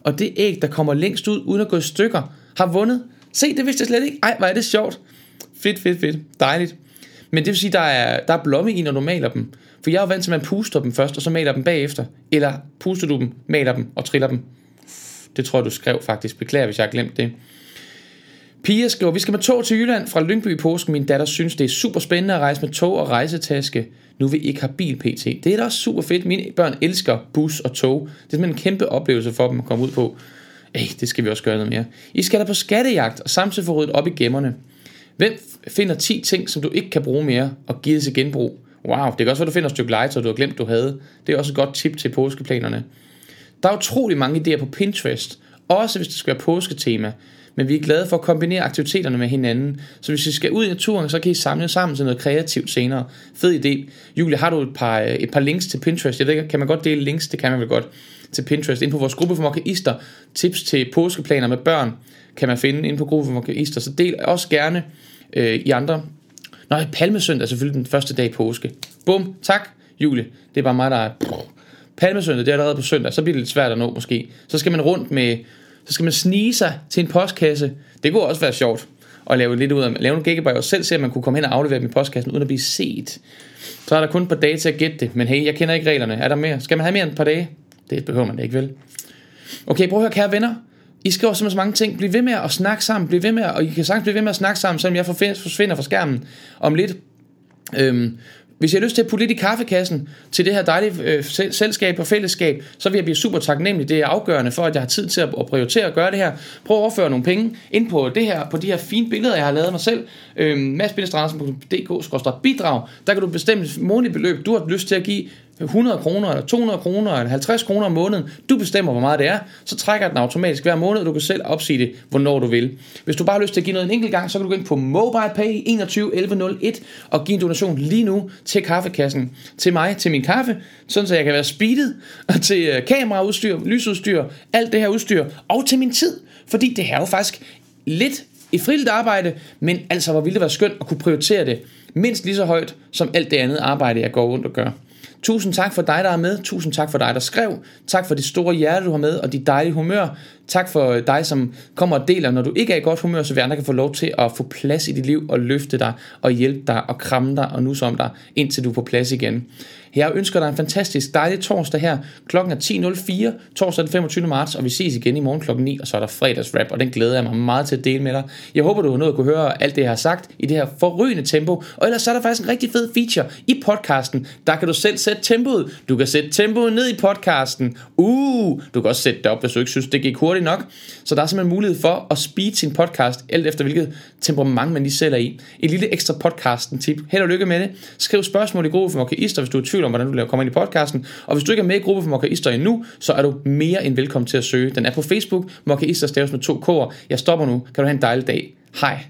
Og det æg, der kommer længst ud, uden at gå i stykker, har vundet. Se, det vidste jeg slet ikke. Ej, hvor er det sjovt. Fedt, fedt, fedt. Dejligt. Men det vil sige, der er, der er blomme i, når du maler dem. For jeg er jo vant til, at man puster dem først, og så maler dem bagefter. Eller puster du dem, maler dem og triller dem. Det tror jeg, du skrev faktisk. Beklager, hvis jeg har glemt det. Pia skriver, vi skal med tog til Jylland fra Lyngby i påsken. Min datter synes, det er super spændende at rejse med tog og rejsetaske, nu vi ikke har bil pt. Det er da også super fedt. Mine børn elsker bus og tog. Det er simpelthen en kæmpe oplevelse for dem at komme ud på. Ej, det skal vi også gøre noget mere. I skal da på skattejagt og samtidig få ryddet op i gemmerne. Hvem finder 10 ting, som du ikke kan bruge mere og give det til genbrug? Wow, det kan også være, du finder et stykke legetøj, du har glemt, du havde. Det er også et godt tip til påskeplanerne. Der er utrolig mange idéer på Pinterest, også hvis det skal være påsketema. Men vi er glade for at kombinere aktiviteterne med hinanden. Så hvis I skal ud i naturen, så kan I samle sammen til noget kreativt senere. Fed idé. Julie, har du et par, øh, et par links til Pinterest? Jeg ved ikke, kan man godt dele links? Det kan man vel godt til Pinterest. Ind på vores gruppe for mokkaister. Tips til påskeplaner med børn kan man finde ind på gruppe for mokkaister. Så del også gerne øh, i andre. Nej, palmesøndag er selvfølgelig den første dag i påske. Bum, tak Julie. Det er bare mig, der er... Palmesøndag, det er allerede på søndag, så bliver det lidt svært at nå måske. Så skal man rundt med så skal man snige sig til en postkasse. Det kunne også være sjovt at lave lidt ud af, lave en gigabyte og selv se, at man kunne komme hen og aflevere dem i postkassen, uden at blive set. Så er der kun et par dage til at gætte det, men hey, jeg kender ikke reglerne. Er der mere? Skal man have mere end et par dage? Det behøver man ikke, vel? Okay, prøv at høre, kære venner. I skriver simpelthen så mange ting. Bliv ved med at snakke sammen. Bliv ved med, at, og I kan sagtens blive ved med at snakke sammen, selvom jeg forsvinder fra skærmen om lidt. Øhm, hvis jeg har lyst til at putte lidt i kaffekassen til det her dejlige øh, selskab og fællesskab, så vil jeg blive super taknemmelig. Det er afgørende for, at jeg har tid til at, at prioritere at gøre det her. Prøv at overføre nogle penge ind på det her, på de her fine billeder, jeg har lavet mig selv. Øh, mads bidrag Der kan du bestemme et månedligt beløb, du har lyst til at give 100 kroner, eller 200 kroner, eller 50 kroner om måneden. Du bestemmer, hvor meget det er. Så trækker den automatisk hver måned, og du kan selv opsige det, hvornår du vil. Hvis du bare har lyst til at give noget en enkelt gang, så kan du gå ind på MobilePay 21 1101 og give en donation lige nu til kaffekassen. Til mig, til min kaffe, sådan så jeg kan være speedet, og til øh, kameraudstyr, lysudstyr, alt det her udstyr, og til min tid. Fordi det her er jo faktisk lidt i frivilligt arbejde, men altså hvor ville det være skønt at kunne prioritere det mindst lige så højt som alt det andet arbejde, jeg går rundt og gør. Tusind tak for dig, der er med. Tusind tak for dig, der skrev. Tak for det store hjerte, du har med, og dit dejlige humør. Tak for øh, dig, som kommer og deler, når du ikke er i godt humør, så vi andre kan få lov til at få plads i dit liv og løfte dig og hjælpe dig og kramme dig og nusse om dig, indtil du er på plads igen. Jeg ønsker dig en fantastisk dejlig torsdag her. Klokken er 10.04, torsdag den 25. marts, og vi ses igen i morgen klokken 9, og så er der fredagsrap, og den glæder jeg mig meget til at dele med dig. Jeg håber, du har nået at kunne høre alt det, jeg har sagt i det her forrygende tempo, og ellers så er der faktisk en rigtig fed feature i podcasten. Der kan du selv sætte tempoet. Du kan sætte tempoet ned i podcasten. Uh, du kan også sætte det op, hvis du ikke synes, det gik hurtigt nok. Så der er simpelthen mulighed for at speed sin podcast, alt efter hvilket temperament man lige selv er i. Et lille ekstra podcasten tip. Held og lykke med det. Skriv spørgsmål i gruppen for Mokaister, hvis du er i tvivl om, hvordan du kommer ind i podcasten. Og hvis du ikke er med i gruppen for mokkaister endnu, så er du mere end velkommen til at søge. Den er på Facebook, mokkaister staves med to k'er. Jeg stopper nu. Kan du have en dejlig dag. Hej.